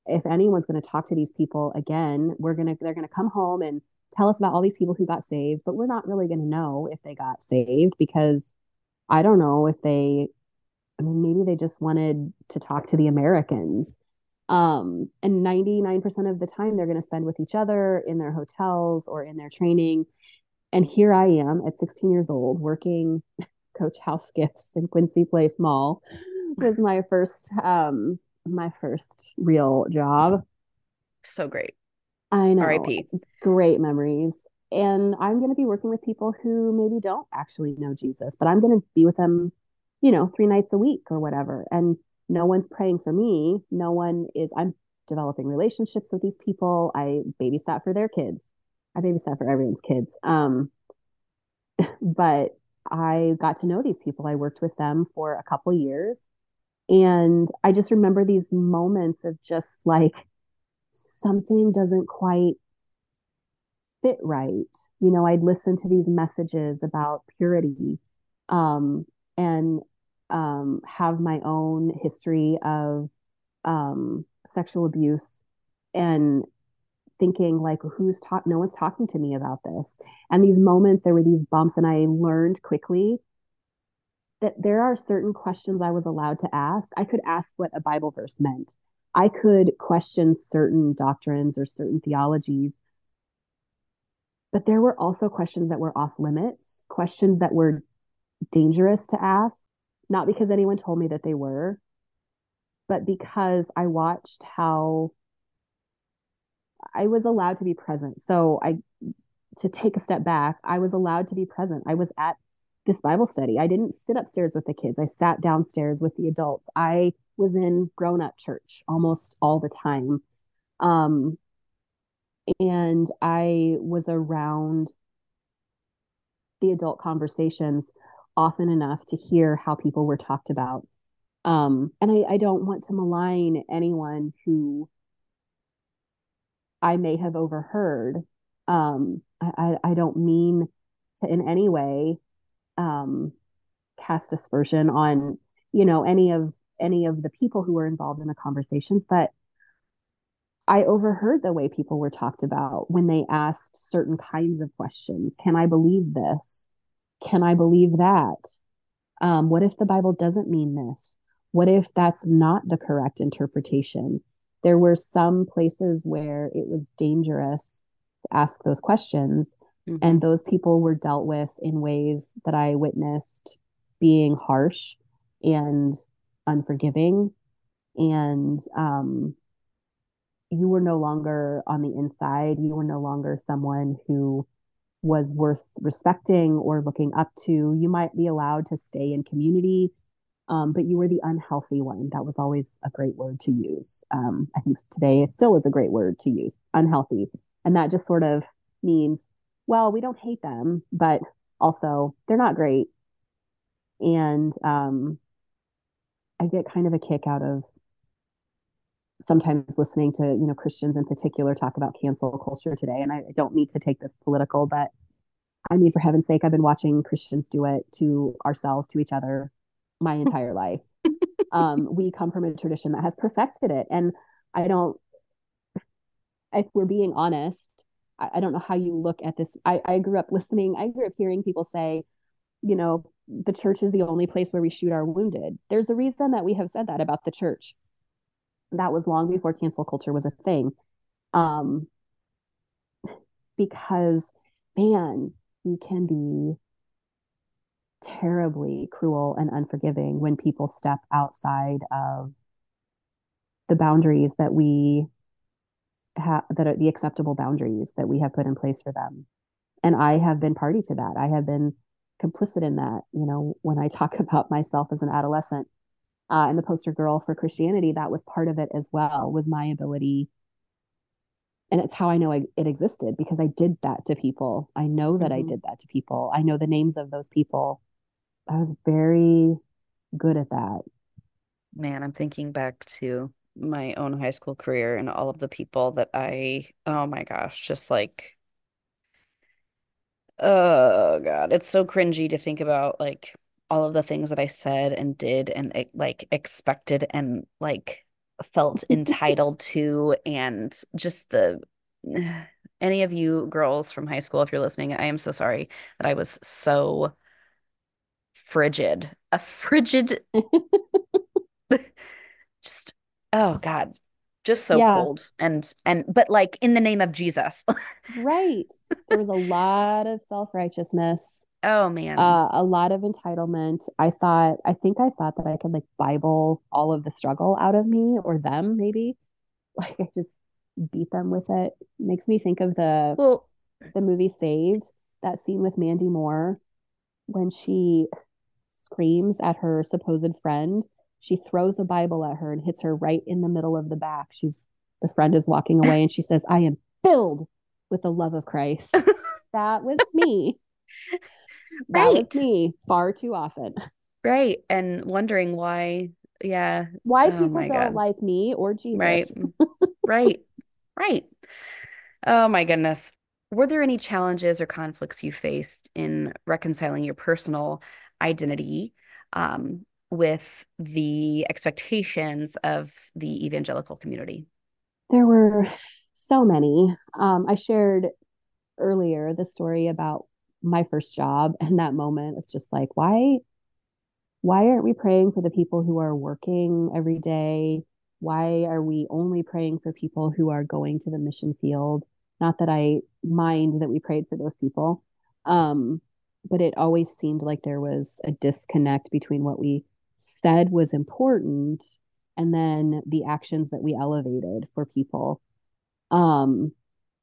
if anyone's going to talk to these people again, we're going to they're going to come home and tell us about all these people who got saved, but we're not really going to know if they got saved because I don't know if they I mean maybe they just wanted to talk to the Americans. Um, and 99% of the time they're going to spend with each other in their hotels or in their training. And here I am at 16 years old working coach house gifts in Quincy Place Mall was my first um my first real job. So great. I know. R.I.P. Great memories. And I'm going to be working with people who maybe don't actually know Jesus, but I'm going to be with them, you know, three nights a week or whatever. And no one's praying for me. No one is, I'm developing relationships with these people. I babysat for their kids. I babysat for everyone's kids. Um, but I got to know these people. I worked with them for a couple years. And I just remember these moments of just like something doesn't quite fit right. You know, I'd listen to these messages about purity um, and um, have my own history of um, sexual abuse and thinking like who's taught no one's talking to me about this. And these moments there were these bumps and i learned quickly that there are certain questions i was allowed to ask. I could ask what a bible verse meant i could question certain doctrines or certain theologies but there were also questions that were off limits questions that were dangerous to ask not because anyone told me that they were but because i watched how I was allowed to be present. So I to take a step back, I was allowed to be present. I was at this Bible study. I didn't sit upstairs with the kids. I sat downstairs with the adults. I was in grown up church almost all the time. Um, and I was around the adult conversations often enough to hear how people were talked about. Um, and I, I don't want to malign anyone who I may have overheard. Um, I, I don't mean to in any way um, cast aspersion on you know any of any of the people who were involved in the conversations, but I overheard the way people were talked about when they asked certain kinds of questions. Can I believe this? Can I believe that? Um, what if the Bible doesn't mean this? What if that's not the correct interpretation? there were some places where it was dangerous to ask those questions mm-hmm. and those people were dealt with in ways that i witnessed being harsh and unforgiving and um, you were no longer on the inside you were no longer someone who was worth respecting or looking up to you might be allowed to stay in community um, but you were the unhealthy one. That was always a great word to use. Um, I think today it still is a great word to use, unhealthy. And that just sort of means, well, we don't hate them, but also they're not great. And um, I get kind of a kick out of sometimes listening to, you know, Christians in particular talk about cancel culture today. And I, I don't need to take this political, but I mean, for heaven's sake, I've been watching Christians do it to ourselves, to each other, my entire life. um, we come from a tradition that has perfected it. And I don't, if we're being honest, I, I don't know how you look at this. I, I grew up listening, I grew up hearing people say, you know, the church is the only place where we shoot our wounded. There's a reason that we have said that about the church. That was long before cancel culture was a thing. Um, because, man, we can be terribly cruel and unforgiving when people step outside of the boundaries that we have that are the acceptable boundaries that we have put in place for them and i have been party to that i have been complicit in that you know when i talk about myself as an adolescent uh, and the poster girl for christianity that was part of it as well was my ability and it's how i know I, it existed because i did that to people i know that mm-hmm. i did that to people i know the names of those people I was very good at that. Man, I'm thinking back to my own high school career and all of the people that I, oh my gosh, just like, oh God, it's so cringy to think about like all of the things that I said and did and like expected and like felt entitled to and just the any of you girls from high school if you're listening I am so sorry that I was so frigid, a frigid, just, oh God, just so yeah. cold. And, and, but like in the name of Jesus. right. There was a lot of self righteousness. Oh man. Uh, a lot of entitlement. I thought, I think I thought that I could like Bible all of the struggle out of me or them, maybe. Like I just beat them with it. Makes me think of the well, the movie Saved, that scene with Mandy Moore when she screams at her supposed friend. She throws a Bible at her and hits her right in the middle of the back. She's the friend is walking away and she says, I am filled with the love of Christ. that was me. That right. was me far too often. Right. And wondering why, yeah. Why oh people don't God. like me or Jesus. Right. right. Right. Oh my goodness. Were there any challenges or conflicts you faced in reconciling your personal identity um, with the expectations of the evangelical community? There were so many. Um, I shared earlier the story about my first job and that moment of just like, why, why aren't we praying for the people who are working every day? Why are we only praying for people who are going to the mission field? Not that I mind that we prayed for those people. Um, but it always seemed like there was a disconnect between what we said was important and then the actions that we elevated for people. Um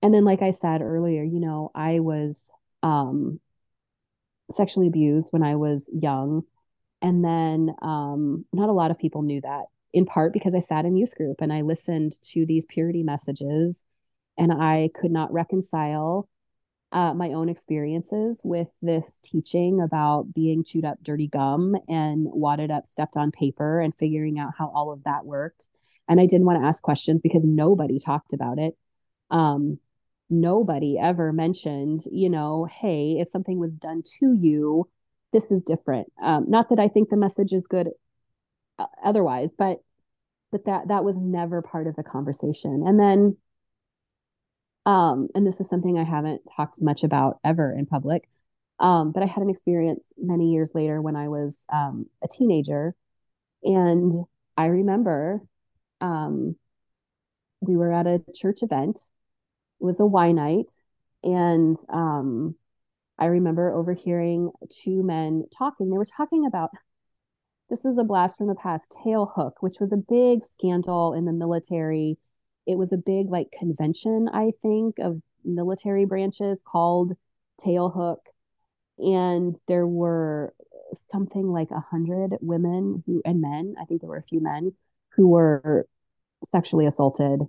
and then like i said earlier you know i was um sexually abused when i was young and then um not a lot of people knew that in part because i sat in youth group and i listened to these purity messages and i could not reconcile uh, my own experiences with this teaching about being chewed up dirty gum and wadded up stepped on paper and figuring out how all of that worked. And I didn't want to ask questions because nobody talked about it. Um, nobody ever mentioned, you know, hey, if something was done to you, this is different. Um, not that I think the message is good uh, otherwise, but but that that was never part of the conversation. And then um, and this is something I haven't talked much about ever in public. Um, but I had an experience many years later when I was um, a teenager. And I remember um, we were at a church event, it was a Y night. And um, I remember overhearing two men talking. They were talking about this is a blast from the past, Tailhook, which was a big scandal in the military it was a big like convention, I think, of military branches called Tailhook. And there were something like a hundred women who and men, I think there were a few men who were sexually assaulted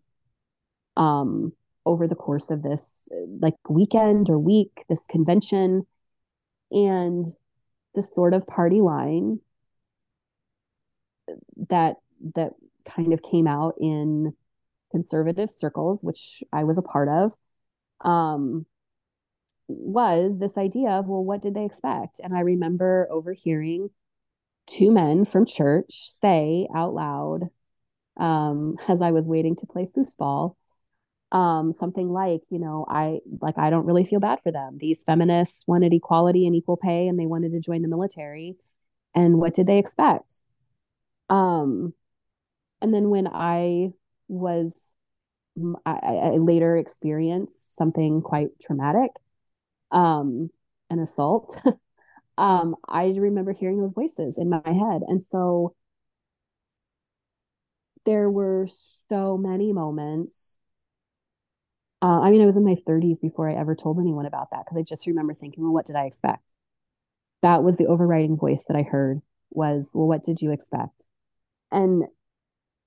um over the course of this like weekend or week, this convention. And the sort of party line that that kind of came out in conservative circles, which I was a part of, um, was this idea of, well, what did they expect? And I remember overhearing two men from church say out loud, um, as I was waiting to play foosball, um, something like, you know, I like I don't really feel bad for them. These feminists wanted equality and equal pay, and they wanted to join the military. And what did they expect? Um, and then when I was, I, I later experienced something quite traumatic, um, an assault. um, I remember hearing those voices in my head, and so there were so many moments uh, I mean, I was in my 30s before I ever told anyone about that because I just remember thinking, well, what did I expect? That was the overriding voice that I heard was, well, what did you expect? And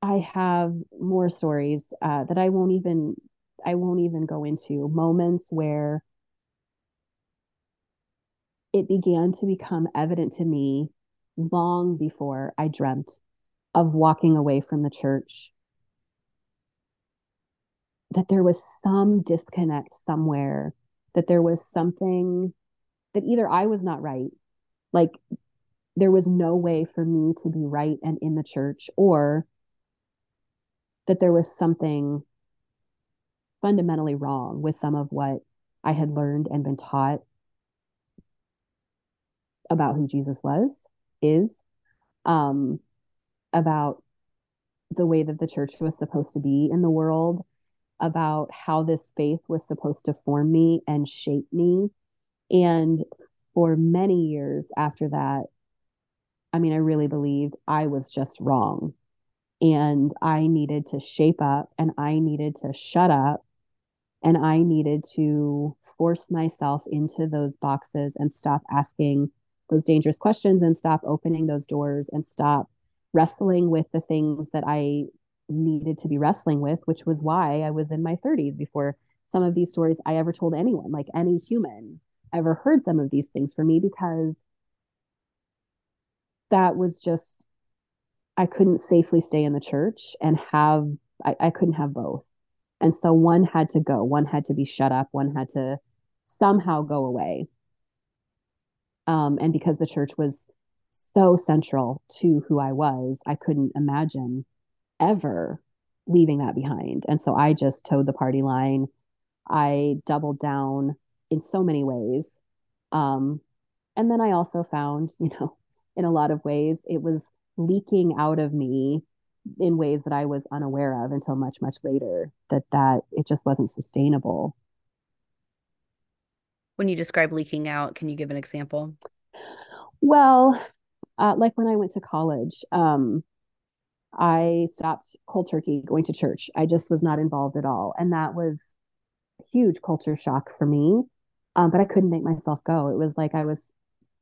I have more stories uh, that I won't even I won't even go into. Moments where it began to become evident to me long before I dreamt of walking away from the church that there was some disconnect somewhere, that there was something that either I was not right, like there was no way for me to be right and in the church, or that there was something fundamentally wrong with some of what I had learned and been taught about who Jesus was, is, um, about the way that the church was supposed to be in the world, about how this faith was supposed to form me and shape me. And for many years after that, I mean, I really believed I was just wrong. And I needed to shape up and I needed to shut up and I needed to force myself into those boxes and stop asking those dangerous questions and stop opening those doors and stop wrestling with the things that I needed to be wrestling with, which was why I was in my 30s before some of these stories I ever told anyone, like any human ever heard some of these things for me, because that was just, I couldn't safely stay in the church and have, I, I couldn't have both. And so one had to go, one had to be shut up, one had to somehow go away. Um, and because the church was so central to who I was, I couldn't imagine ever leaving that behind. And so I just towed the party line. I doubled down in so many ways. Um, and then I also found, you know, in a lot of ways, it was leaking out of me in ways that I was unaware of until much, much later, that that it just wasn't sustainable. When you describe leaking out, can you give an example? Well, uh, like when I went to college, um, I stopped cold turkey going to church. I just was not involved at all. And that was a huge culture shock for me. Um, but I couldn't make myself go. It was like I was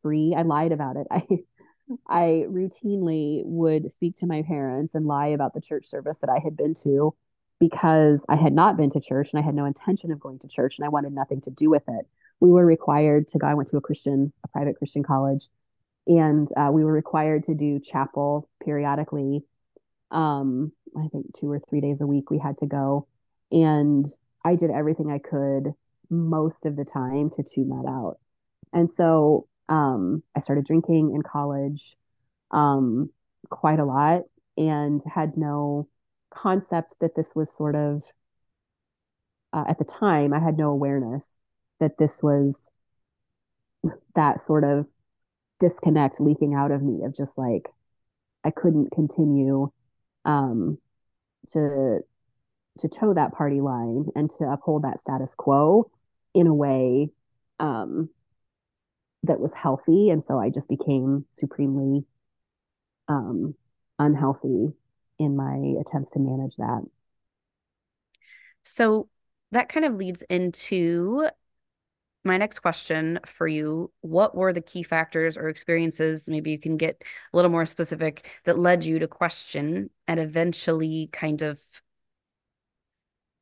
free. I lied about it. I I routinely would speak to my parents and lie about the church service that I had been to because I had not been to church and I had no intention of going to church and I wanted nothing to do with it. We were required to go. I went to a Christian, a private Christian college, and uh, we were required to do chapel periodically um, I think two or three days a week we had to go. And I did everything I could most of the time to tune that out. And so um, I started drinking in college um, quite a lot and had no concept that this was sort of, uh, at the time, I had no awareness that this was that sort of disconnect leaking out of me of just like, I couldn't continue um, to to toe that party line and to uphold that status quo in a way um, that was healthy. And so I just became supremely um, unhealthy in my attempts to manage that. So that kind of leads into my next question for you what were the key factors or experiences maybe you can get a little more specific that led you to question and eventually kind of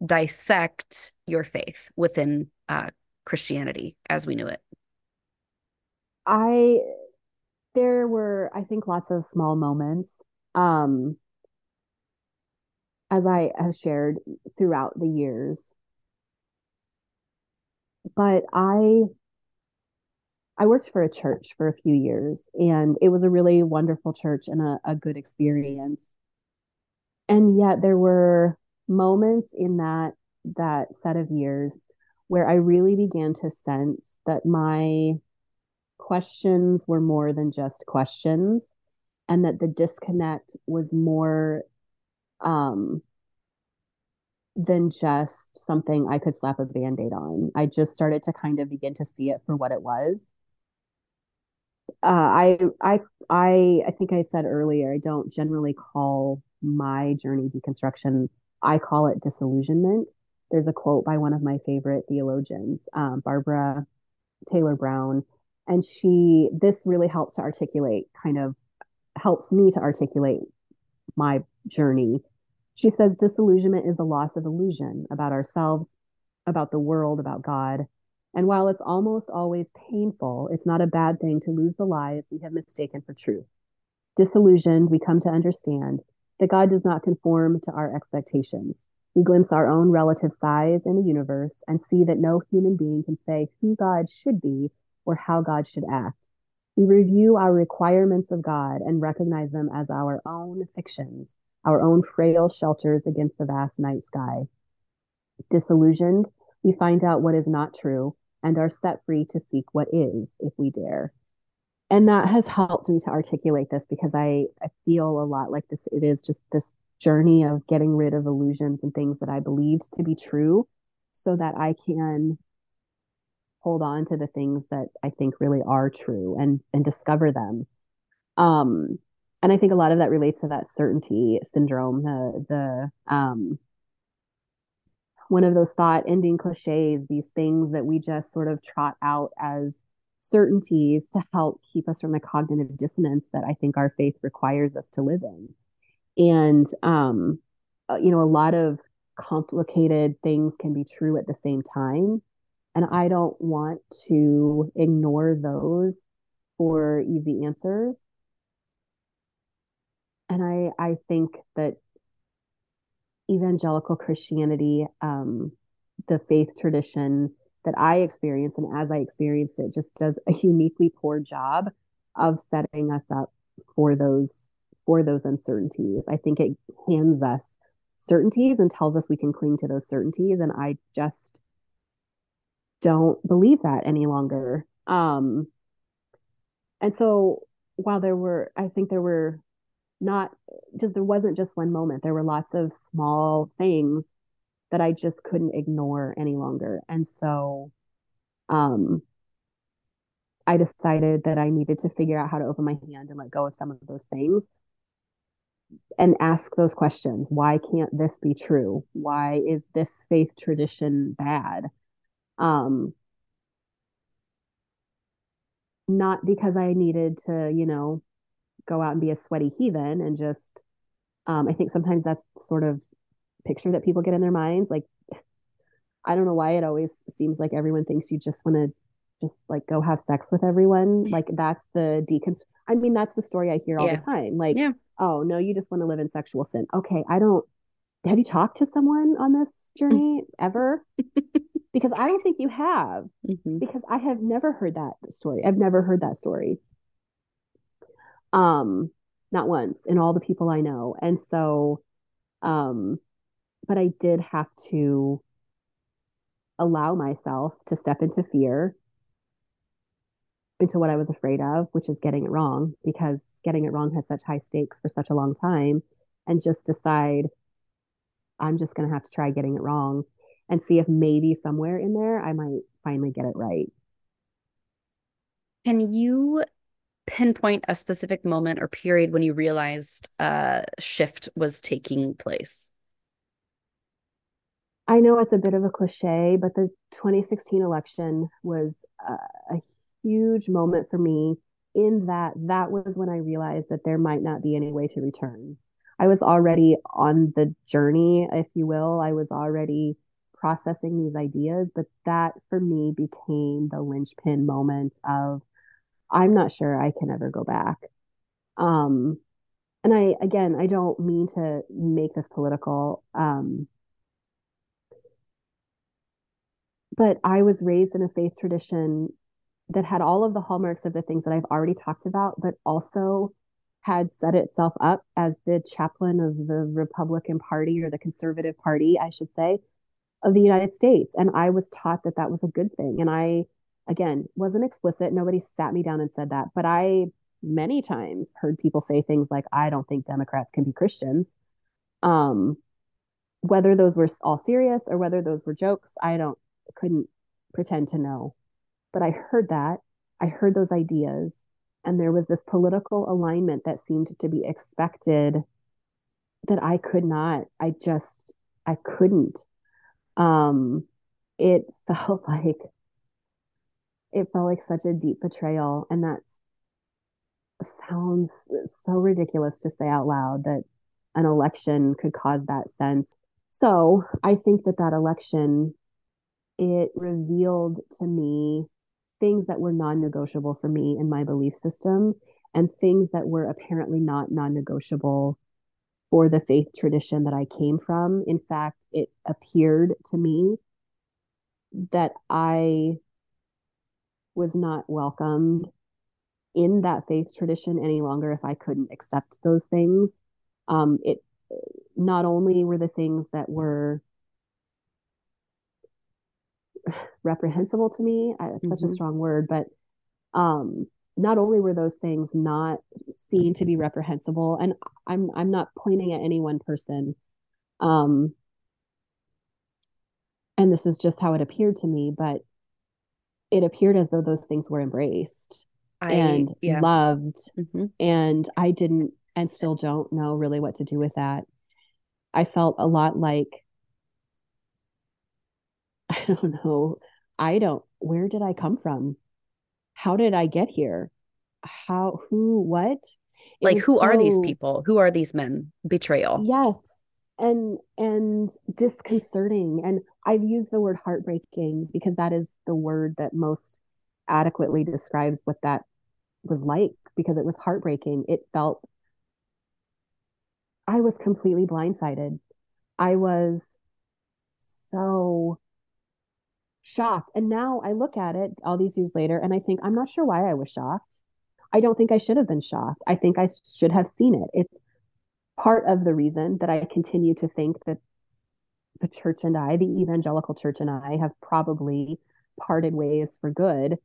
dissect your faith within uh, christianity as we knew it i there were i think lots of small moments um as i have shared throughout the years but I I worked for a church for a few years, and it was a really wonderful church and a, a good experience. And yet there were moments in that that set of years where I really began to sense that my questions were more than just questions and that the disconnect was more um, than just something I could slap a band-aid on. I just started to kind of begin to see it for what it was. Uh, I I I I think I said earlier I don't generally call my journey deconstruction. I call it disillusionment. There's a quote by one of my favorite theologians, um, Barbara Taylor Brown, and she this really helps to articulate kind of helps me to articulate my journey. She says disillusionment is the loss of illusion about ourselves, about the world, about God. And while it's almost always painful, it's not a bad thing to lose the lies we have mistaken for truth. Disillusioned, we come to understand that God does not conform to our expectations. We glimpse our own relative size in the universe and see that no human being can say who God should be or how God should act. We review our requirements of God and recognize them as our own fictions, our own frail shelters against the vast night sky. Disillusioned, we find out what is not true and are set free to seek what is if we dare. And that has helped me to articulate this because I, I feel a lot like this. It is just this journey of getting rid of illusions and things that I believed to be true so that I can hold on to the things that I think really are true and and discover them. Um, and I think a lot of that relates to that certainty syndrome, the the um, one of those thought ending cliches, these things that we just sort of trot out as certainties to help keep us from the cognitive dissonance that I think our faith requires us to live in. And um, uh, you know, a lot of complicated things can be true at the same time and I don't want to ignore those for easy answers. And I, I think that evangelical Christianity, um, the faith tradition that I experience and as I experience it, just does a uniquely poor job of setting us up for those for those uncertainties. I think it hands us certainties and tells us we can cling to those certainties. And I just don't believe that any longer. Um, and so while there were, I think there were not just, there wasn't just one moment, there were lots of small things that I just couldn't ignore any longer. And so, um, I decided that I needed to figure out how to open my hand and let go of some of those things and ask those questions. Why can't this be true? Why is this faith tradition bad? Um, not because I needed to, you know, go out and be a sweaty heathen and just, um, I think sometimes that's sort of picture that people get in their minds. Like, I don't know why it always seems like everyone thinks you just want to just like go have sex with everyone. Like that's the deconst. I mean, that's the story I hear all yeah. the time. Like, yeah. oh no, you just want to live in sexual sin. Okay, I don't. Have you talked to someone on this journey ever? because I don't think you have mm-hmm. because I have never heard that story. I've never heard that story. Um not once in all the people I know. And so um but I did have to allow myself to step into fear into what I was afraid of, which is getting it wrong because getting it wrong had such high stakes for such a long time and just decide I'm just going to have to try getting it wrong and see if maybe somewhere in there I might finally get it right. Can you pinpoint a specific moment or period when you realized a shift was taking place? I know it's a bit of a cliche, but the 2016 election was a, a huge moment for me in that that was when I realized that there might not be any way to return. I was already on the journey, if you will. I was already processing these ideas, but that for me became the linchpin moment of I'm not sure I can ever go back. Um, and I again, I don't mean to make this political. Um, but I was raised in a faith tradition that had all of the hallmarks of the things that I've already talked about, but also had set itself up as the chaplain of the Republican Party or the Conservative Party, I should say, of the United States. And I was taught that that was a good thing. And I, again, wasn't explicit. Nobody sat me down and said that. But I many times heard people say things like, I don't think Democrats can be Christians. Um, whether those were all serious or whether those were jokes, I don't, couldn't pretend to know. But I heard that. I heard those ideas. And there was this political alignment that seemed to be expected that I could not, I just, I couldn't. Um, it felt like, it felt like such a deep betrayal. And that sounds so ridiculous to say out loud that an election could cause that sense. So I think that that election, it revealed to me things that were non-negotiable for me in my belief system and things that were apparently not non-negotiable for the faith tradition that I came from. In fact, it appeared to me that I was not welcomed in that faith tradition any longer if I couldn't accept those things. Um, it not only were the things that were reprehensible to me, it's mm-hmm. such a mm-hmm. strong word, but um, not only were those things not seen to be reprehensible, and I'm I'm not pointing at any one person, um, and this is just how it appeared to me, but it appeared as though those things were embraced I, and yeah. loved, mm-hmm. and I didn't and still don't know really what to do with that. I felt a lot like I don't know. I don't where did I come from? How did I get here? How who what? It like who so, are these people? Who are these men? Betrayal. Yes. And and disconcerting. And I've used the word heartbreaking because that is the word that most adequately describes what that was like because it was heartbreaking. It felt I was completely blindsided. I was so shocked. And now I look at it all these years later and I think, I'm not sure why I was shocked. I don't think I should have been shocked. I think I should have seen it. It's part of the reason that I continue to think that the church and I, the evangelical church and I, have probably parted ways for good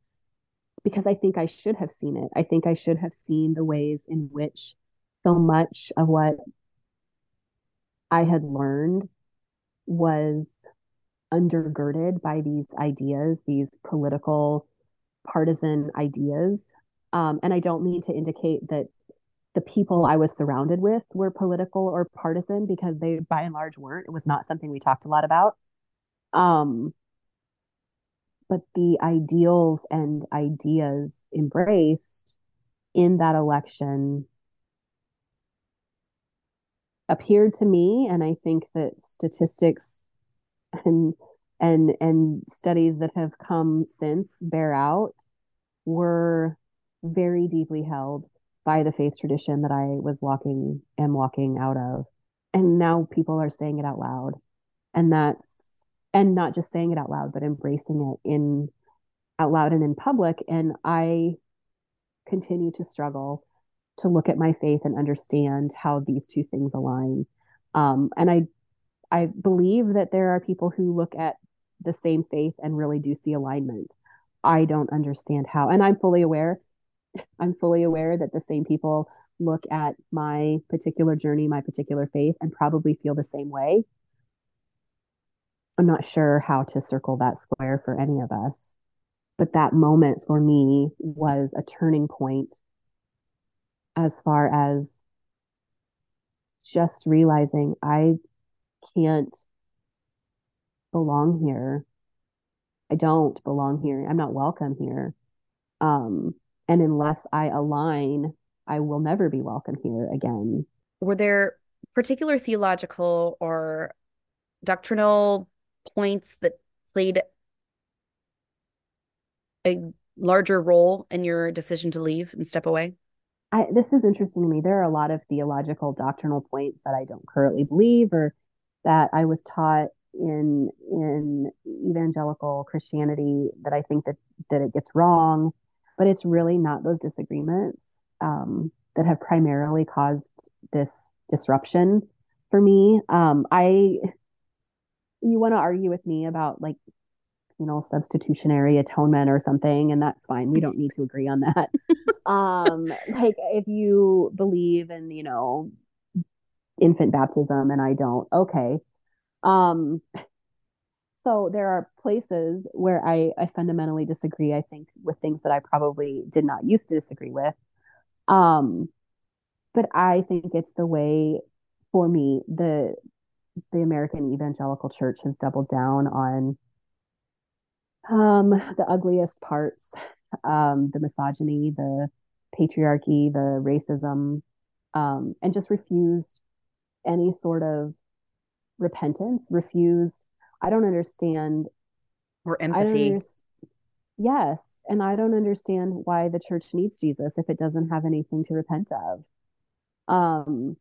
because I think I should have seen it. I think I should have seen the ways in which so much of what I had learned was undergirded by these ideas, these political partisan ideas. Um, and I don't mean to indicate that the people I was surrounded with were political or partisan because they, by and large, weren't. It was not something we talked a lot about. Um, but the ideals and ideas embraced in that election appeared to me, and I think that statistics and and and studies that have come since bear out were very deeply held by the faith tradition that I was walking am walking out of. And now people are saying it out loud. And that's and not just saying it out loud, but embracing it in out loud and in public. And I continue to struggle to look at my faith and understand how these two things align. Um, and I, I believe that there are people who look at the same faith and really do see alignment. I don't understand how, and I'm fully aware. I'm fully aware that the same people look at my particular journey, my particular faith, and probably feel the same way. I'm not sure how to circle that square for any of us. But that moment for me was a turning point as far as just realizing I can't belong here. I don't belong here. I'm not welcome here. Um, and unless I align, I will never be welcome here again. Were there particular theological or doctrinal points that played a larger role in your decision to leave and step away? I, this is interesting to me. There are a lot of theological doctrinal points that I don't currently believe or that I was taught in in evangelical Christianity that I think that that it gets wrong, but it's really not those disagreements um, that have primarily caused this disruption for me. Um, I you want to argue with me about like you know substitutionary atonement or something and that's fine. We don't need to agree on that. Um like if you believe in you know infant baptism and I don't okay um so there are places where I, I fundamentally disagree, I think, with things that I probably did not used to disagree with. Um, but I think it's the way for me, the the American evangelical church has doubled down on um, the ugliest parts, um, the misogyny, the patriarchy, the racism, um, and just refused any sort of repentance, refused. I don't understand. Or empathy. yes. And I don't understand why the church needs Jesus if it doesn't have anything to repent of. Um,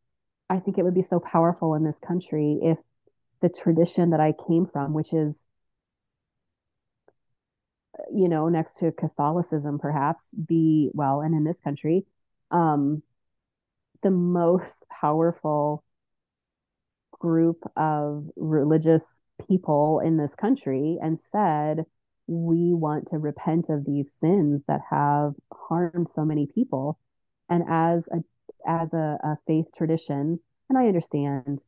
I think it would be so powerful in this country if the tradition that I came from, which is, you know, next to Catholicism, perhaps, be, well, and in this country, um, the most powerful group of religious people in this country and said, we want to repent of these sins that have harmed so many people. And as a as a, a faith tradition, and I understand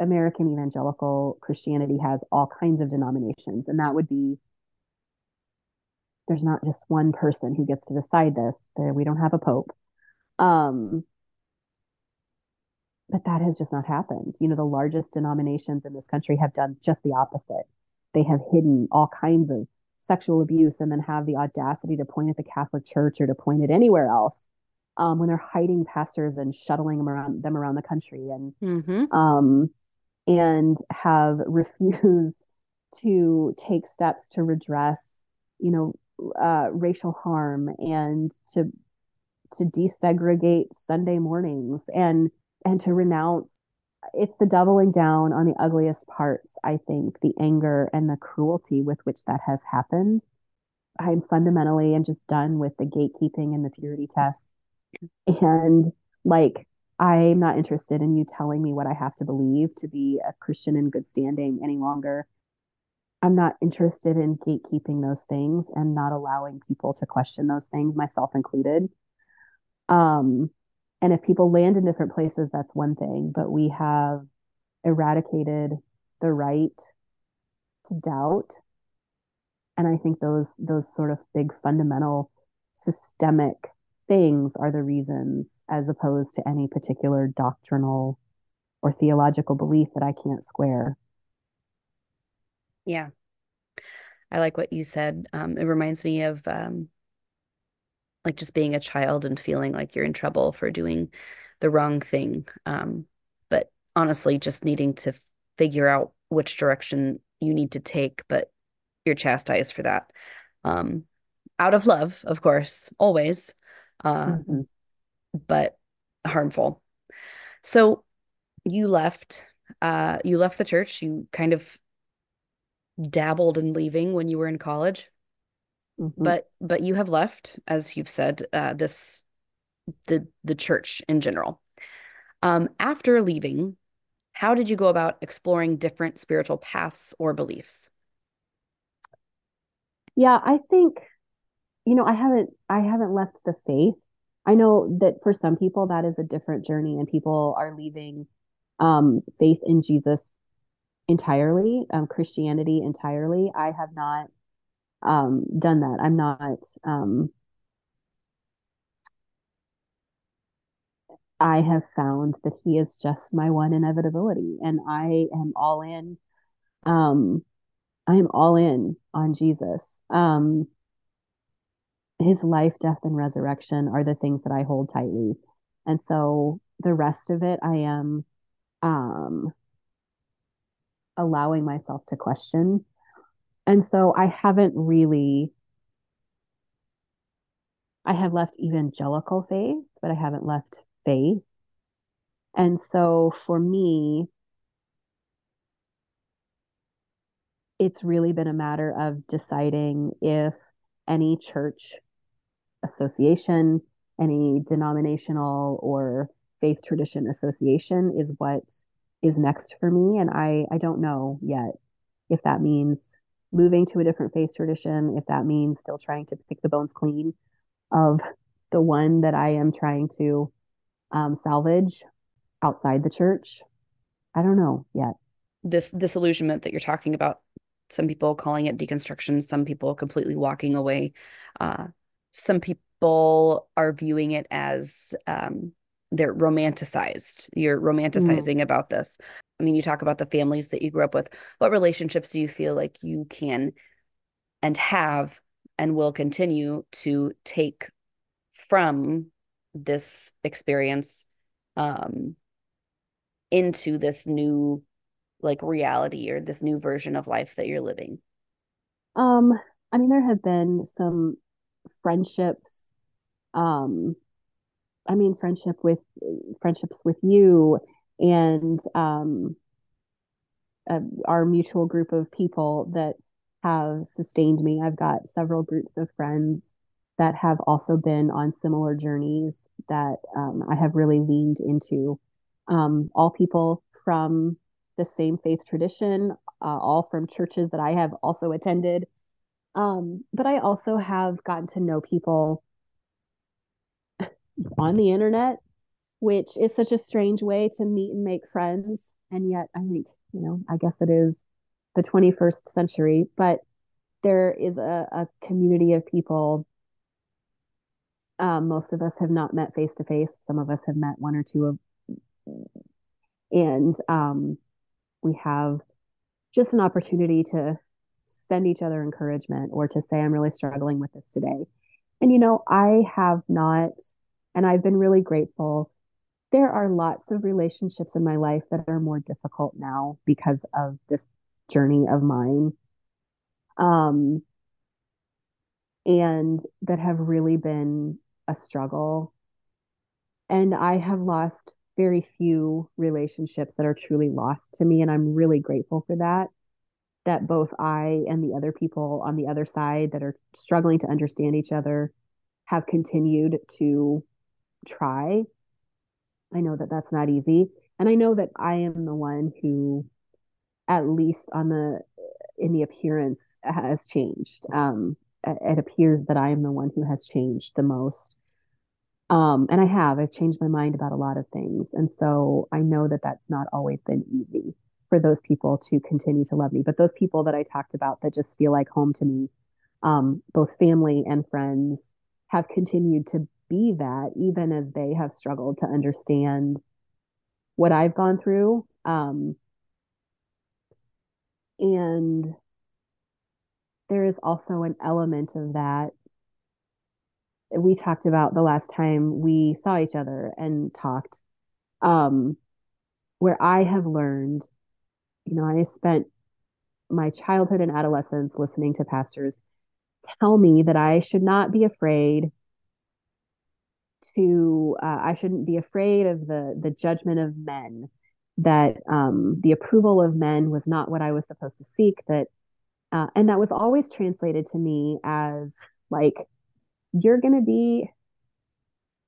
American evangelical Christianity has all kinds of denominations, and that would be there's not just one person who gets to decide this. There, we don't have a pope. Um, but that has just not happened. You know, the largest denominations in this country have done just the opposite. They have hidden all kinds of sexual abuse and then have the audacity to point at the Catholic Church or to point at anywhere else um, when they're hiding pastors and shuttling them around them around the country and mm-hmm. um, and have refused to take steps to redress, you know, uh, racial harm and to to desegregate Sunday mornings and and to renounce it's the doubling down on the ugliest parts i think the anger and the cruelty with which that has happened. I'm fundamentally am just done with the gatekeeping and the purity tests and like i'm not interested in you telling me what i have to believe to be a christian in good standing any longer. I'm not interested in gatekeeping those things and not allowing people to question those things myself included. Um and if people land in different places, that's one thing. But we have eradicated the right to doubt. And I think those those sort of big fundamental systemic things are the reasons, as opposed to any particular doctrinal or theological belief that I can't square. Yeah. I like what you said. Um, it reminds me of um, like just being a child and feeling like you're in trouble for doing the wrong thing. Um, but honestly, just needing to figure out which direction you need to take, but you're chastised for that. Um, out of love, of course, always, uh, mm-hmm. but harmful. So you left, uh, you left the church. You kind of dabbled in leaving when you were in college. Mm-hmm. But but you have left, as you've said, uh, this the the church in general. Um, after leaving, how did you go about exploring different spiritual paths or beliefs? Yeah, I think you know, I haven't I haven't left the faith. I know that for some people that is a different journey and people are leaving um, faith in Jesus entirely, um, Christianity entirely. I have not um, done that. I'm not. Um, I have found that he is just my one inevitability, and I am all in. Um, I am all in on Jesus. Um, his life, death, and resurrection are the things that I hold tightly, and so the rest of it, I am um, allowing myself to question and so I haven't really I have left evangelical faith, but I haven't left faith. And so for me, it's really been a matter of deciding if any church association, any denominational or faith tradition association is what is next for me. And I, I don't know yet if that means moving to a different faith tradition, if that means still trying to pick the bones clean of the one that I am trying to um, salvage outside the church. I don't know yet. This disillusionment that you're talking about, some people calling it deconstruction, some people completely walking away. Uh, some people are viewing it as um, they're romanticized. You're romanticizing mm. about this. I mean, you talk about the families that you grew up with. What relationships do you feel like you can and have and will continue to take from this experience um, into this new like reality or this new version of life that you're living? Um, I mean, there have been some friendships um I mean, friendship with friendships with you and um, uh, our mutual group of people that have sustained me. I've got several groups of friends that have also been on similar journeys that um, I have really leaned into. Um, all people from the same faith tradition, uh, all from churches that I have also attended. Um, but I also have gotten to know people on the internet, which is such a strange way to meet and make friends. And yet, I think, you know, I guess it is the 21st century, but there is a, a community of people. Um, most of us have not met face to face. Some of us have met one or two of, and um, we have just an opportunity to send each other encouragement or to say, I'm really struggling with this today. And, you know, I have not and I've been really grateful. There are lots of relationships in my life that are more difficult now because of this journey of mine. Um, and that have really been a struggle. And I have lost very few relationships that are truly lost to me. And I'm really grateful for that. That both I and the other people on the other side that are struggling to understand each other have continued to try. I know that that's not easy. And I know that I am the one who, at least on the, in the appearance, has changed. Um, it appears that I am the one who has changed the most. Um, and I have, I've changed my mind about a lot of things. And so I know that that's not always been easy for those people to continue to love me. But those people that I talked about that just feel like home to me, um, both family and friends, have continued to be that even as they have struggled to understand what I've gone through. Um, and there is also an element of that we talked about the last time we saw each other and talked um, where I have learned, you know, I spent my childhood and adolescence listening to pastors tell me that I should not be afraid to uh, I shouldn't be afraid of the the judgment of men that um, the approval of men was not what I was supposed to seek that uh, and that was always translated to me as like you're going to be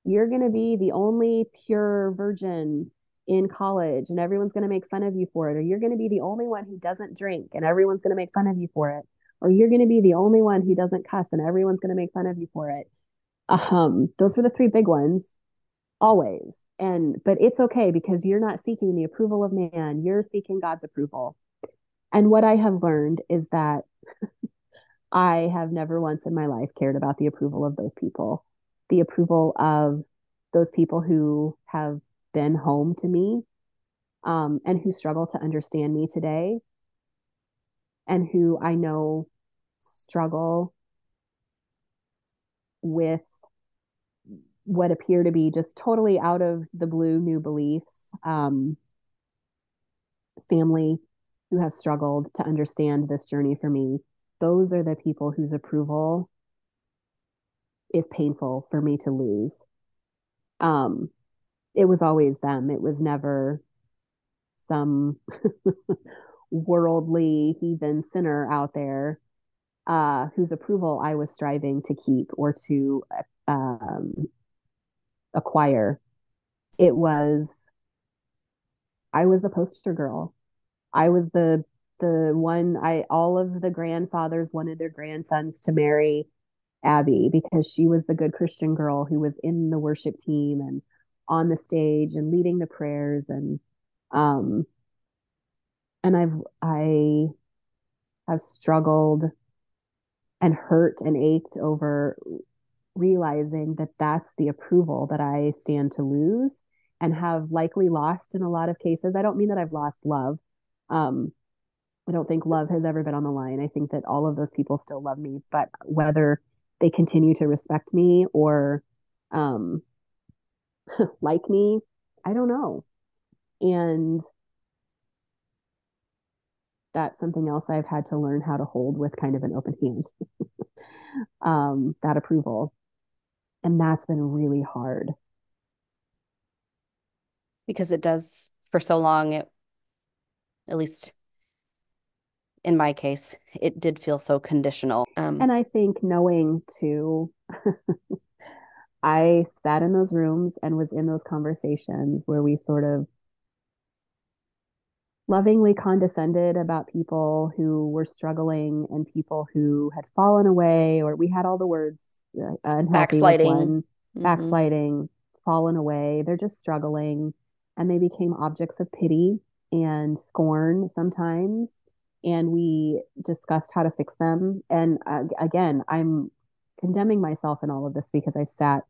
you're going to be the only pure virgin in college and everyone's going to make fun of you for it or you're going to be the only one who doesn't drink and everyone's going to make fun of you for it or you're going to be the only one who doesn't cuss and everyone's going to make fun of you for it um, those were the three big ones, always. And but it's okay because you're not seeking the approval of man, you're seeking God's approval. And what I have learned is that I have never once in my life cared about the approval of those people, the approval of those people who have been home to me um, and who struggle to understand me today and who I know struggle with what appear to be just totally out of the blue new beliefs. Um, family who have struggled to understand this journey for me. Those are the people whose approval is painful for me to lose. Um, it was always them. It was never some worldly heathen sinner out there uh, whose approval I was striving to keep or to um, acquire. It was, I was the poster girl. I was the the one I all of the grandfathers wanted their grandsons to marry Abby because she was the good Christian girl who was in the worship team and on the stage and leading the prayers and um and I've I have struggled and hurt and ached over realizing that that's the approval that I stand to lose and have likely lost in a lot of cases. I don't mean that I've lost love. Um, I don't think love has ever been on the line. I think that all of those people still love me, but whether they continue to respect me or um, like me, I don't know. And that's something else I've had to learn how to hold with kind of an open hand. um, that approval. And that's been really hard. Because it does for so long, it, at least in my case, it did feel so conditional. Um, and I think knowing too, I sat in those rooms and was in those conversations where we sort of lovingly condescended about people who were struggling and people who had fallen away, or we had all the words uh, backsliding, one, mm-hmm. backsliding, fallen away. They're just struggling, and they became objects of pity and scorn sometimes. And we discussed how to fix them. And uh, again, I'm condemning myself in all of this because I sat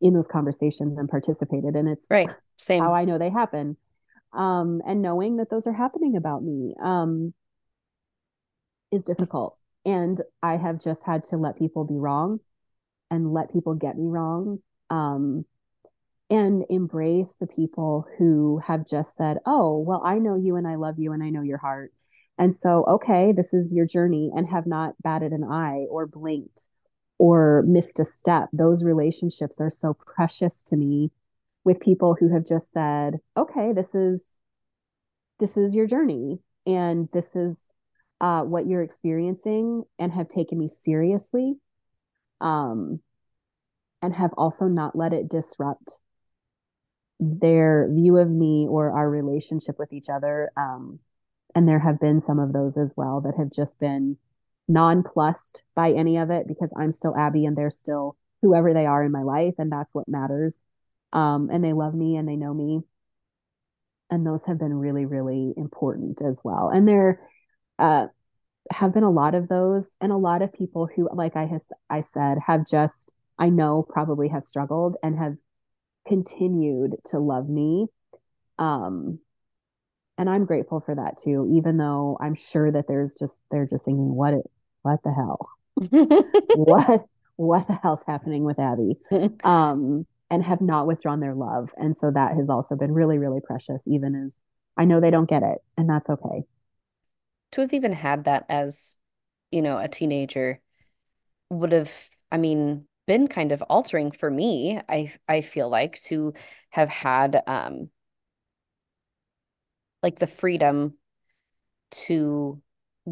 in those conversations and participated, and it's right. Same. How I know they happen um, and knowing that those are happening about me um, is difficult. And I have just had to let people be wrong and let people get me wrong um, and embrace the people who have just said, Oh, well, I know you and I love you and I know your heart. And so, okay, this is your journey and have not batted an eye or blinked or missed a step. Those relationships are so precious to me with people who have just said, okay, this is this is your journey and this is uh, what you're experiencing and have taken me seriously um, and have also not let it disrupt their view of me or our relationship with each other um, and there have been some of those as well that have just been nonplussed by any of it because i'm still abby and they're still whoever they are in my life and that's what matters um, and they love me and they know me. And those have been really, really important as well. And they're, uh, have been a lot of those, and a lot of people who, like I has I said, have just I know probably have struggled and have continued to love me. Um, and I'm grateful for that too, even though I'm sure that there's just they're just thinking, what it, what the hell, what what the hell's happening with Abby? Um, and have not withdrawn their love. And so that has also been really, really precious, even as I know they don't get it, and that's okay. To have even had that as, you know, a teenager would have, I mean, been kind of altering for me. I I feel like to have had um like the freedom to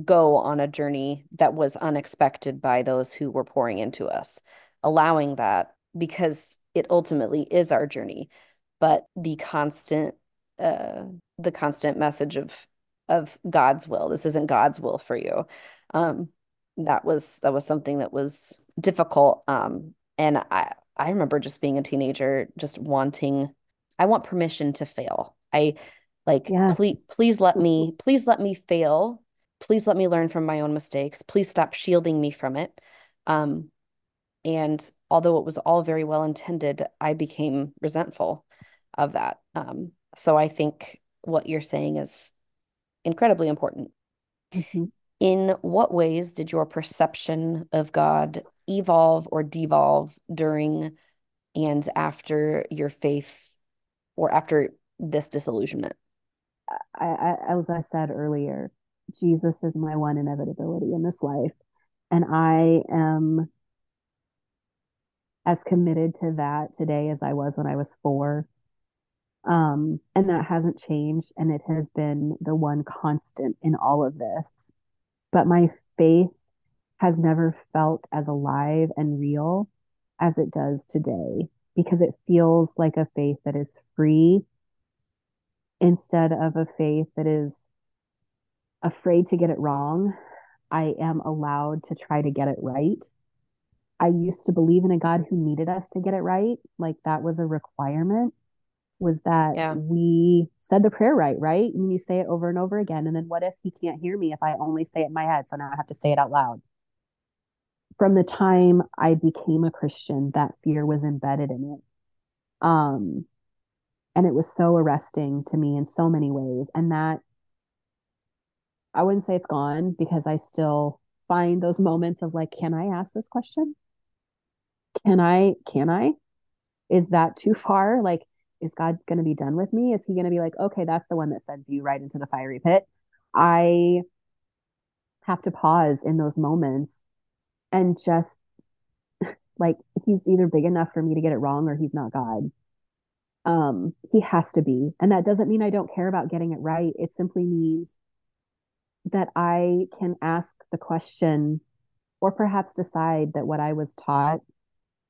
go on a journey that was unexpected by those who were pouring into us, allowing that because it ultimately is our journey but the constant uh the constant message of of god's will. This isn't god's will for you. Um that was that was something that was difficult um and i i remember just being a teenager just wanting i want permission to fail. I like yes. please please let me please let me fail. Please let me learn from my own mistakes. Please stop shielding me from it. Um and although it was all very well intended, I became resentful of that. Um, so I think what you're saying is incredibly important. Mm-hmm. In what ways did your perception of God evolve or devolve during and after your faith or after this disillusionment? I, I, as I said earlier, Jesus is my one inevitability in this life. And I am as committed to that today as I was when I was four. Um, and that hasn't changed. And it has been the one constant in all of this. But my faith has never felt as alive and real as it does today because it feels like a faith that is free instead of a faith that is afraid to get it wrong. I am allowed to try to get it right. I used to believe in a God who needed us to get it right. Like that was a requirement, was that yeah. we said the prayer right, right? And you say it over and over again. And then what if he can't hear me if I only say it in my head? So now I have to say it out loud. From the time I became a Christian, that fear was embedded in it. Um, and it was so arresting to me in so many ways. And that I wouldn't say it's gone because I still find those moments of like, can I ask this question? Can I, can I? Is that too far? Like, is God going to be done with me? Is he going to be like, okay, that's the one that sends you right into the fiery pit? I have to pause in those moments and just like, he's either big enough for me to get it wrong or he's not God. Um, he has to be. And that doesn't mean I don't care about getting it right. It simply means that I can ask the question or perhaps decide that what I was taught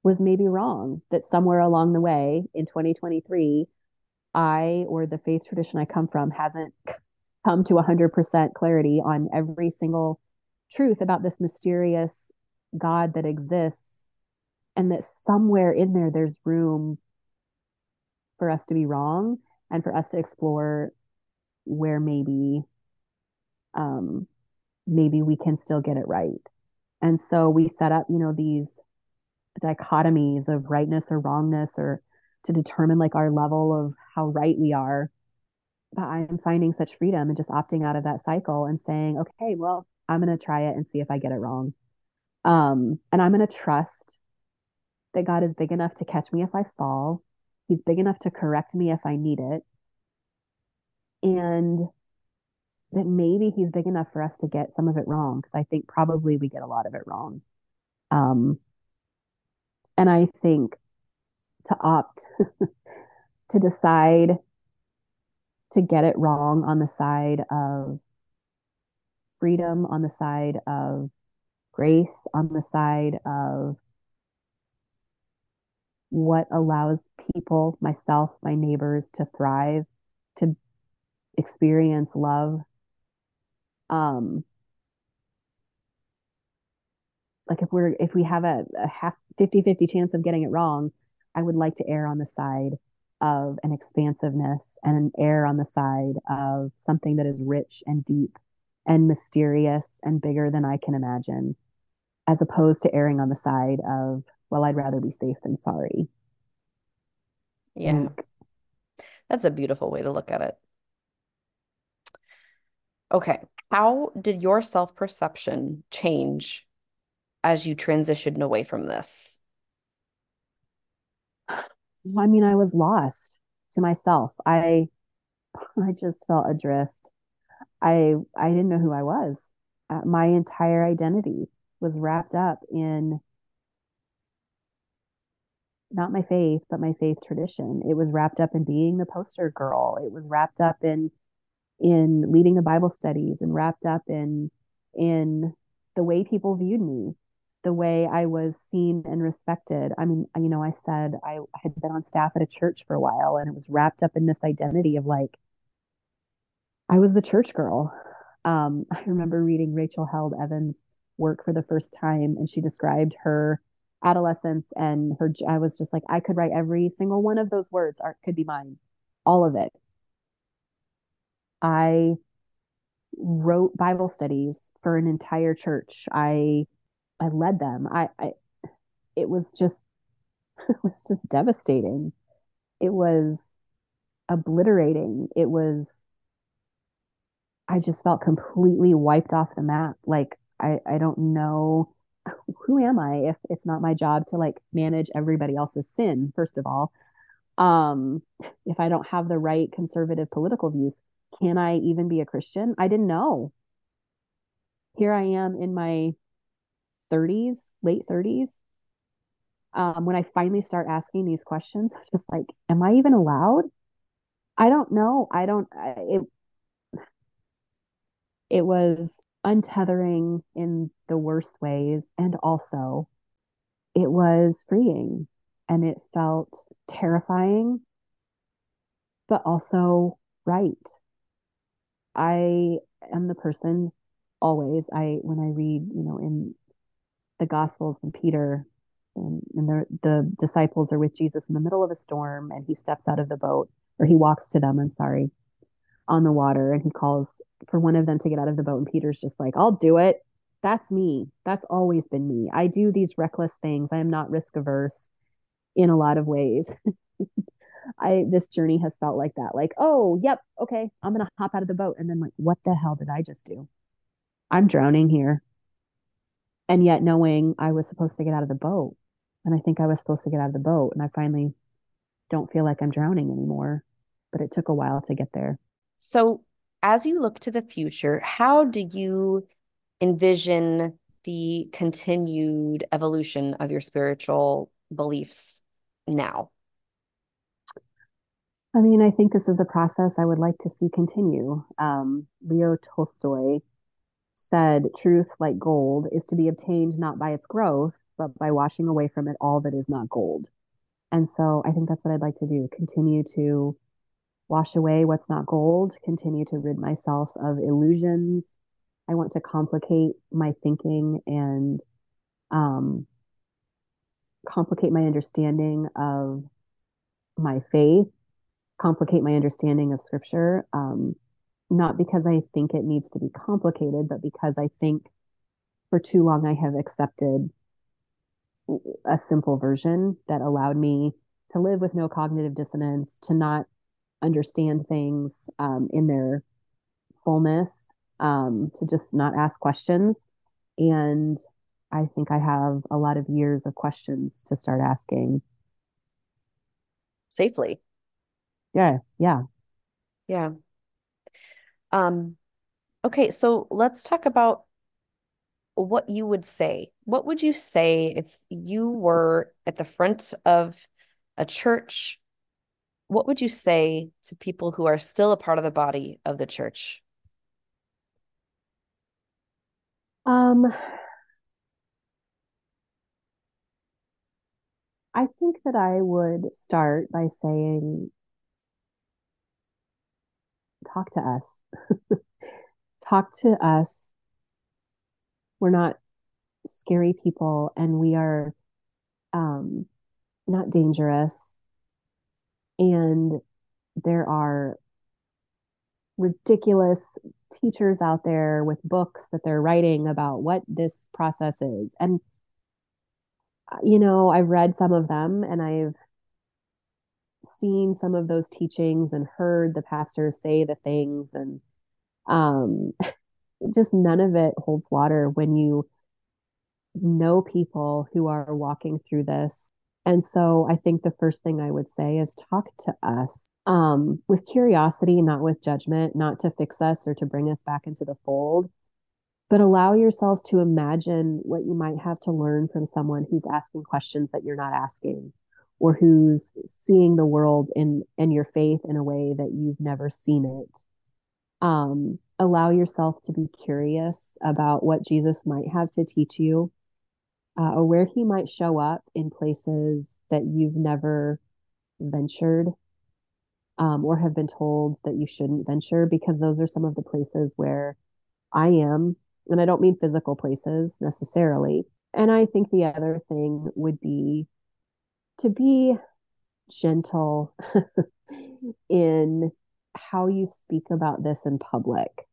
was maybe wrong, that somewhere along the way in 2023, I or the faith tradition I come from hasn't come to 100% clarity on every single truth about this mysterious God that exists, and that somewhere in there there's room for us to be wrong and for us to explore where maybe um, maybe we can still get it right. And so we set up, you know, these dichotomies of rightness or wrongness or to determine like our level of how right we are. But I'm finding such freedom and just opting out of that cycle and saying, okay, well, I'm going to try it and see if I get it wrong. Um, and I'm going to trust that God is big enough to catch me if I fall. He's big enough to correct me if I need it. And that maybe he's big enough for us to get some of it wrong because I think probably we get a lot of it wrong. Um, and I think to opt to decide to get it wrong on the side of freedom, on the side of grace, on the side of what allows people, myself, my neighbors to thrive, to experience love um like if we're if we have a, a half 50 50 chance of getting it wrong i would like to err on the side of an expansiveness and an err on the side of something that is rich and deep and mysterious and bigger than i can imagine as opposed to erring on the side of well i'd rather be safe than sorry. Yeah. And, that's a beautiful way to look at it. Okay. How did your self perception change as you transitioned away from this? I mean, I was lost to myself. I I just felt adrift. I I didn't know who I was. Uh, my entire identity was wrapped up in not my faith, but my faith tradition. It was wrapped up in being the poster girl. It was wrapped up in in leading the Bible studies and wrapped up in in the way people viewed me, the way I was seen and respected. I mean, you know, I said I had been on staff at a church for a while and it was wrapped up in this identity of like I was the church girl. Um, I remember reading Rachel Held Evans' work for the first time and she described her adolescence and her I was just like I could write every single one of those words art could be mine all of it I wrote Bible studies for an entire church. I I led them. I, I it was just it was just devastating. It was obliterating. It was I just felt completely wiped off the map. Like I I don't know who am I if it's not my job to like manage everybody else's sin first of all. Um if I don't have the right conservative political views, can I even be a Christian? I didn't know. Here I am in my 30s, late 30s. Um, when I finally start asking these questions, just like, am I even allowed? I don't know. I don't, it, it was untethering in the worst ways. And also, it was freeing and it felt terrifying, but also right. I am the person always, I, when I read, you know, in the Gospels, when Peter um, and, and the, the disciples are with Jesus in the middle of a storm and he steps out of the boat or he walks to them, I'm sorry, on the water and he calls for one of them to get out of the boat. And Peter's just like, I'll do it. That's me. That's always been me. I do these reckless things. I am not risk averse in a lot of ways. I this journey has felt like that. Like, oh, yep, okay, I'm gonna hop out of the boat. And then like, what the hell did I just do? I'm drowning here. And yet knowing I was supposed to get out of the boat. And I think I was supposed to get out of the boat. And I finally don't feel like I'm drowning anymore. But it took a while to get there. So, as you look to the future, how do you envision the continued evolution of your spiritual beliefs now? I mean, I think this is a process I would like to see continue. Um, Leo Tolstoy said, Truth, like gold, is to be obtained not by its growth, but by washing away from it all that is not gold. And so I think that's what I'd like to do continue to wash away what's not gold, continue to rid myself of illusions. I want to complicate my thinking and um, complicate my understanding of my faith, complicate my understanding of scripture. Um, not because I think it needs to be complicated, but because I think for too long I have accepted a simple version that allowed me to live with no cognitive dissonance, to not understand things um, in their fullness, um, to just not ask questions. And I think I have a lot of years of questions to start asking safely. Yeah, yeah. Yeah. Um okay, so let's talk about what you would say. What would you say if you were at the front of a church what would you say to people who are still a part of the body of the church? Um, I think that I would start by saying, talk to us. talk to us. We're not scary people and we are um, not dangerous and there are ridiculous teachers out there with books that they're writing about what this process is. And, you know, I've read some of them and I've seen some of those teachings and heard the pastors say the things and um just none of it holds water when you know people who are walking through this. And so I think the first thing I would say is talk to us um, with curiosity, not with judgment, not to fix us or to bring us back into the fold, but allow yourselves to imagine what you might have to learn from someone who's asking questions that you're not asking or who's seeing the world in and your faith in a way that you've never seen it. Um, allow yourself to be curious about what Jesus might have to teach you uh, or where he might show up in places that you've never ventured um, or have been told that you shouldn't venture, because those are some of the places where I am. And I don't mean physical places necessarily. And I think the other thing would be to be gentle in how you speak about this in public.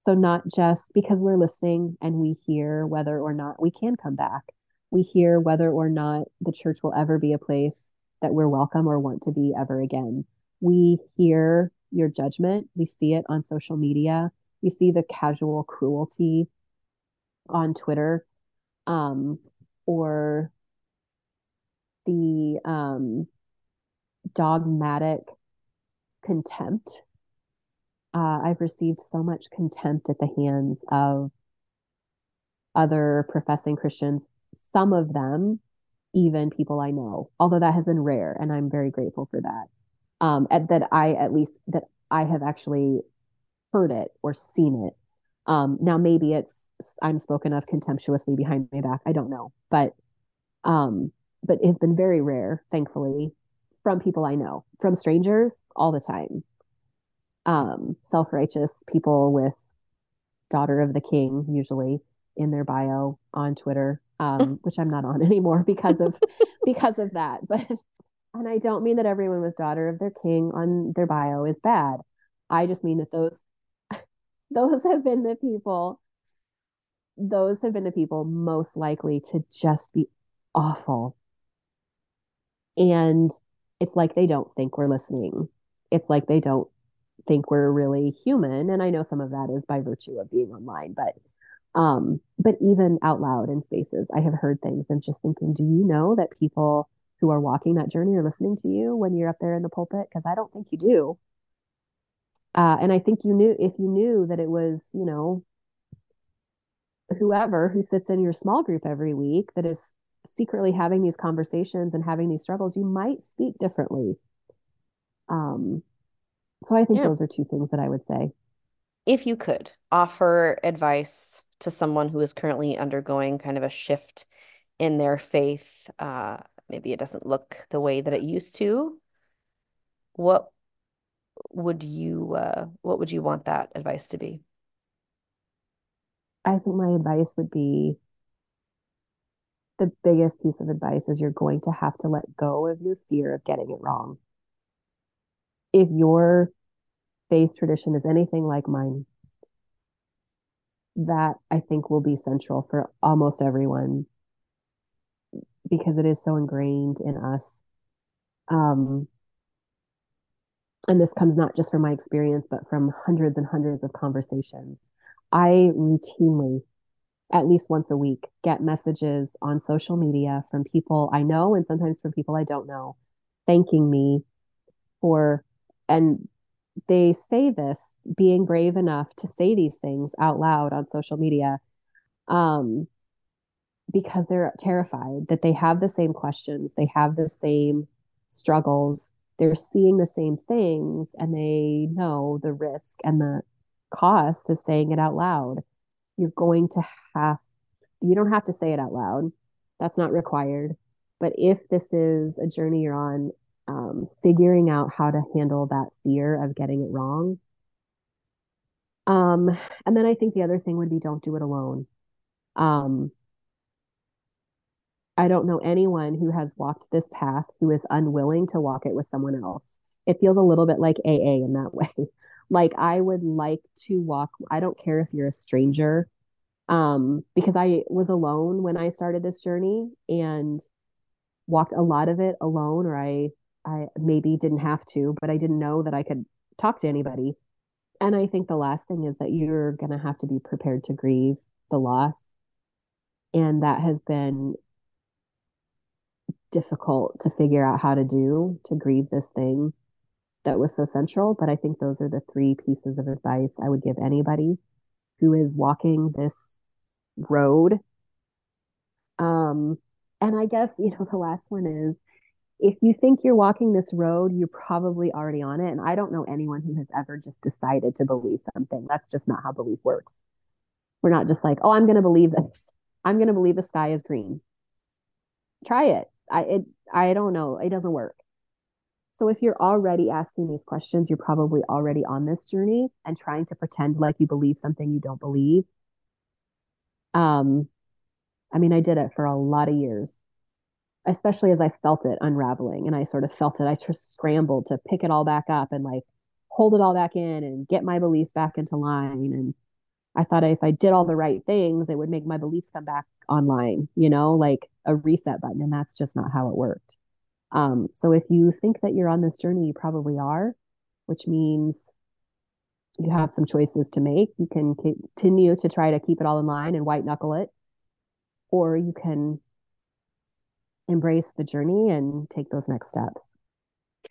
So, not just because we're listening and we hear whether or not we can come back, we hear whether or not the church will ever be a place that we're welcome or want to be ever again. We hear your judgment, we see it on social media, we see the casual cruelty on Twitter um, or the um, dogmatic contempt. Uh, I've received so much contempt at the hands of other professing Christians some of them even people I know, although that has been rare and I'm very grateful for that. um, at, that I at least that I have actually heard it or seen it. Um, now maybe it's I'm spoken of contemptuously behind my back. I don't know, but um, but it's been very rare, thankfully, from people I know, from strangers all the time. Um, self-righteous people with daughter of the king usually in their bio on Twitter, um, which I'm not on anymore because of because of that. But and I don't mean that everyone with daughter of their king on their bio is bad. I just mean that those those have been the people those have been the people most likely to just be awful. And it's like they don't think we're listening. It's like they don't think we're really human. And I know some of that is by virtue of being online, but um, but even out loud in spaces, I have heard things and just thinking, do you know that people who are walking that journey are listening to you when you're up there in the pulpit? Because I don't think you do. Uh, and I think you knew if you knew that it was, you know, whoever who sits in your small group every week that is secretly having these conversations and having these struggles, you might speak differently. Um, so I think yeah. those are two things that I would say. If you could offer advice to someone who is currently undergoing kind of a shift in their faith, uh, maybe it doesn't look the way that it used to, what would you uh, what would you want that advice to be? I think my advice would be the biggest piece of advice is you're going to have to let go of your fear of getting it wrong. If your faith tradition is anything like mine, that I think will be central for almost everyone because it is so ingrained in us. Um, and this comes not just from my experience, but from hundreds and hundreds of conversations. I routinely, at least once a week, get messages on social media from people I know and sometimes from people I don't know, thanking me for, and they say this being brave enough to say these things out loud on social media um, because they're terrified that they have the same questions, they have the same struggles, they're seeing the same things, and they know the risk and the cost of saying it out loud. You're going to have, you don't have to say it out loud, that's not required. But if this is a journey you're on, um, figuring out how to handle that fear of getting it wrong. Um, and then I think the other thing would be don't do it alone. Um, I don't know anyone who has walked this path who is unwilling to walk it with someone else. It feels a little bit like AA in that way. Like I would like to walk, I don't care if you're a stranger, um, because I was alone when I started this journey and walked a lot of it alone, or I I maybe didn't have to, but I didn't know that I could talk to anybody. And I think the last thing is that you're going to have to be prepared to grieve the loss. And that has been difficult to figure out how to do to grieve this thing that was so central. But I think those are the three pieces of advice I would give anybody who is walking this road. Um, and I guess, you know, the last one is if you think you're walking this road, you're probably already on it. And I don't know anyone who has ever just decided to believe something. That's just not how belief works. We're not just like, oh, I'm going to believe this. I'm going to believe the sky is green. Try it. I it I don't know. It doesn't work. So if you're already asking these questions, you're probably already on this journey and trying to pretend like you believe something you don't believe. Um, I mean, I did it for a lot of years especially as I felt it unraveling and I sort of felt it. I just scrambled to pick it all back up and like hold it all back in and get my beliefs back into line. And I thought if I did all the right things, it would make my beliefs come back online, you know, like a reset button. And that's just not how it worked. Um, so if you think that you're on this journey, you probably are, which means you have some choices to make. You can continue to try to keep it all in line and white knuckle it, or you can embrace the journey and take those next steps.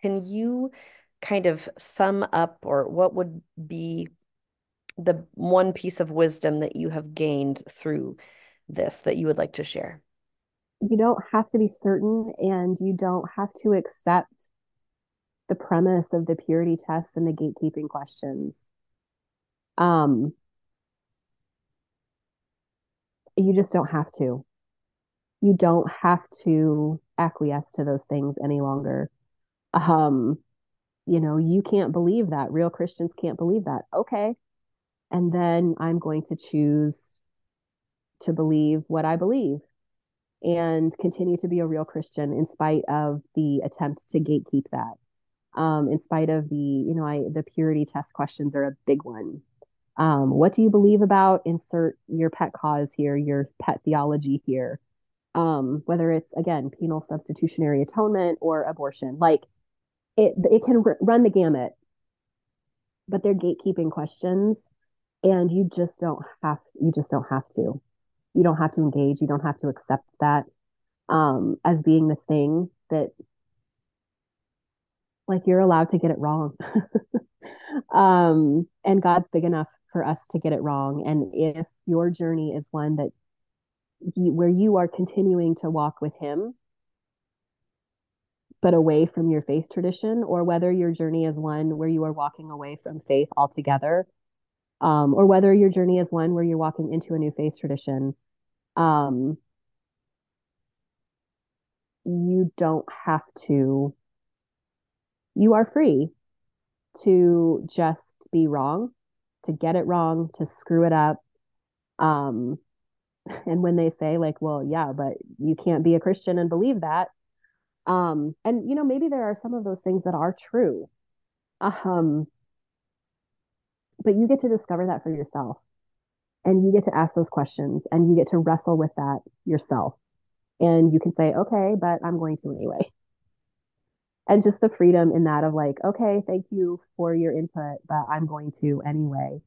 Can you kind of sum up, or what would be the one piece of wisdom that you have gained through this that you would like to share? You don't have to be certain and you don't have to accept the premise of the purity tests and the gatekeeping questions. Um, you just don't have to. You don't have to acquiesce to those things any longer. Um, you know, you can't believe that. Real Christians can't believe that. Okay. And then I'm going to choose to believe what I believe and continue to be a real Christian in spite of the attempt to gatekeep that. Um, in spite of the, you know, I the purity test questions are a big one. Um, what do you believe about? Insert your pet cause here, your pet theology here. Um, whether it's again penal substitutionary atonement or abortion, like it, it can r- run the gamut. But they're gatekeeping questions, and you just don't have you just don't have to. You don't have to engage. You don't have to accept that um, as being the thing that like you're allowed to get it wrong. um, and God's big enough for us to get it wrong. And if your journey is one that you, where you are continuing to walk with Him, but away from your faith tradition, or whether your journey is one where you are walking away from faith altogether, um, or whether your journey is one where you're walking into a new faith tradition, um, you don't have to you are free to just be wrong, to get it wrong, to screw it up. Um, and when they say like, well, yeah, but you can't be a Christian and believe that. Um, and you know, maybe there are some of those things that are true. Um, but you get to discover that for yourself. And you get to ask those questions and you get to wrestle with that yourself. And you can say, okay, but I'm going to anyway. And just the freedom in that of like okay thank you for your input but i'm going to anyway.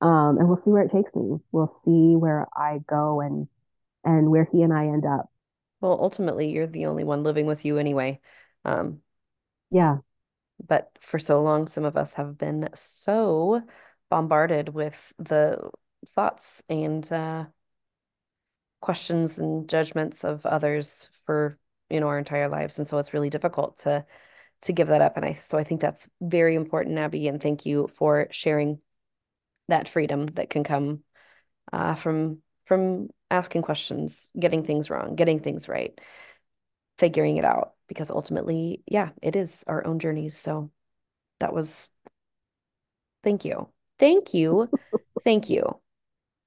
Um, and we'll see where it takes me. We'll see where i go and and where he and i end up. Well ultimately you're the only one living with you anyway. Um, yeah. but for so long some of us have been so bombarded with the thoughts and uh, questions and judgments of others for you know our entire lives. And so it's really difficult to to give that up. And i so i think that's very important abby. And thank you for sharing that freedom that can come uh, from from asking questions getting things wrong getting things right figuring it out. Because ultimately yeah it is our own journeys. So that was thank you. Thank you. Thank you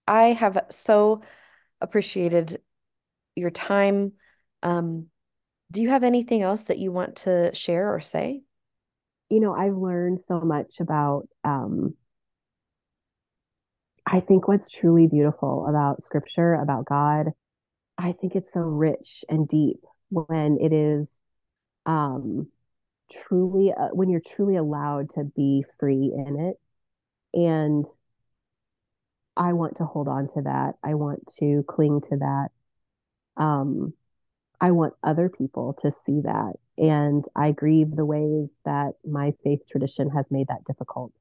i have so appreciated your time um do you have anything else that you want to share or say? You know, I've learned so much about um, I think what's truly beautiful about scripture, about God, I think it's so rich and deep when it is um, truly, uh, when you're truly allowed to be free in it. And I want to hold on to that. I want to cling to that. Um, I want other people to see that. And I grieve the ways that my faith tradition has made that difficult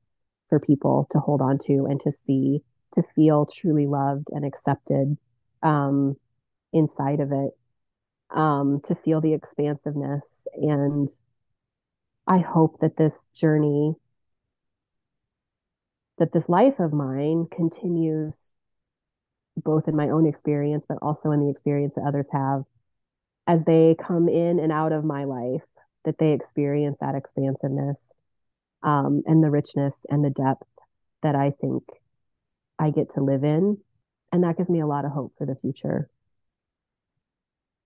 for people to hold on to and to see, to feel truly loved and accepted um, inside of it, um, to feel the expansiveness. And I hope that this journey, that this life of mine continues both in my own experience, but also in the experience that others have as they come in and out of my life, that they experience that expansiveness um, and the richness and the depth that I think I get to live in. And that gives me a lot of hope for the future.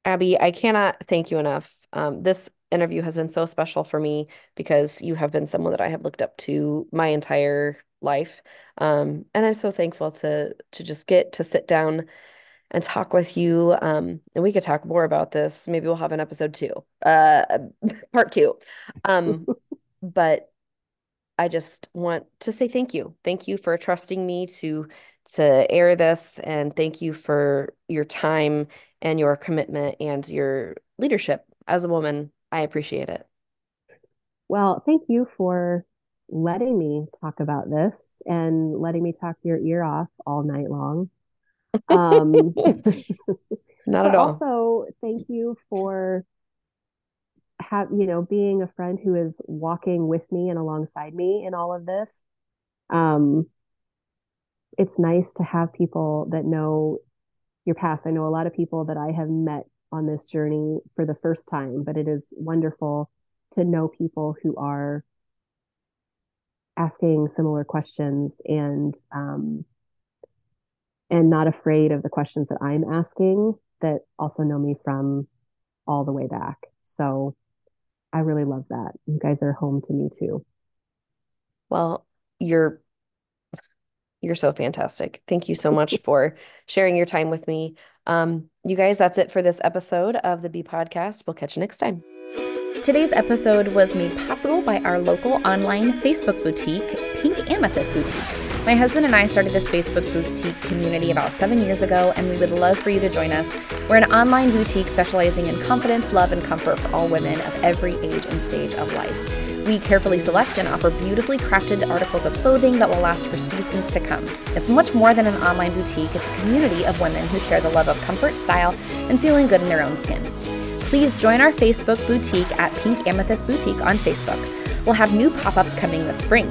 Abby, I cannot thank you enough. Um, this interview has been so special for me because you have been someone that I have looked up to my entire life. Um, and I'm so thankful to to just get to sit down and talk with you. Um, and we could talk more about this. Maybe we'll have an episode two, uh, part two. Um, but I just want to say thank you. Thank you for trusting me to to air this, and thank you for your time and your commitment and your leadership as a woman. I appreciate it. Well, thank you for letting me talk about this and letting me talk your ear off all night long. Um, Not at all. Also, thank you for have, you know, being a friend who is walking with me and alongside me in all of this. Um, it's nice to have people that know your past. I know a lot of people that I have met on this journey for the first time, but it is wonderful to know people who are asking similar questions and um, and not afraid of the questions that I'm asking that also know me from all the way back. So I really love that. You guys are home to me too. Well, you're you're so fantastic. Thank you so much for sharing your time with me. Um, you guys, that's it for this episode of the B Podcast. We'll catch you next time. Today's episode was made possible by our local online Facebook boutique, Pink Amethyst Boutique. My husband and I started this Facebook boutique community about seven years ago, and we would love for you to join us. We're an online boutique specializing in confidence, love, and comfort for all women of every age and stage of life. We carefully select and offer beautifully crafted articles of clothing that will last for seasons to come. It's much more than an online boutique, it's a community of women who share the love of comfort, style, and feeling good in their own skin. Please join our Facebook boutique at Pink Amethyst Boutique on Facebook. We'll have new pop ups coming this spring.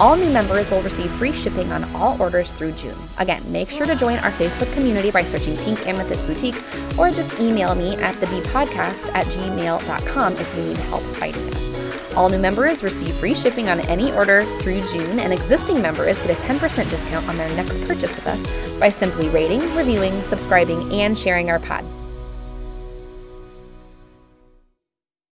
All new members will receive free shipping on all orders through June. Again, make sure to join our Facebook community by searching Pink Amethyst Boutique or just email me at thebpodcast at gmail.com if you need help finding us. All new members receive free shipping on any order through June, and existing members get a 10% discount on their next purchase with us by simply rating, reviewing, subscribing, and sharing our pod.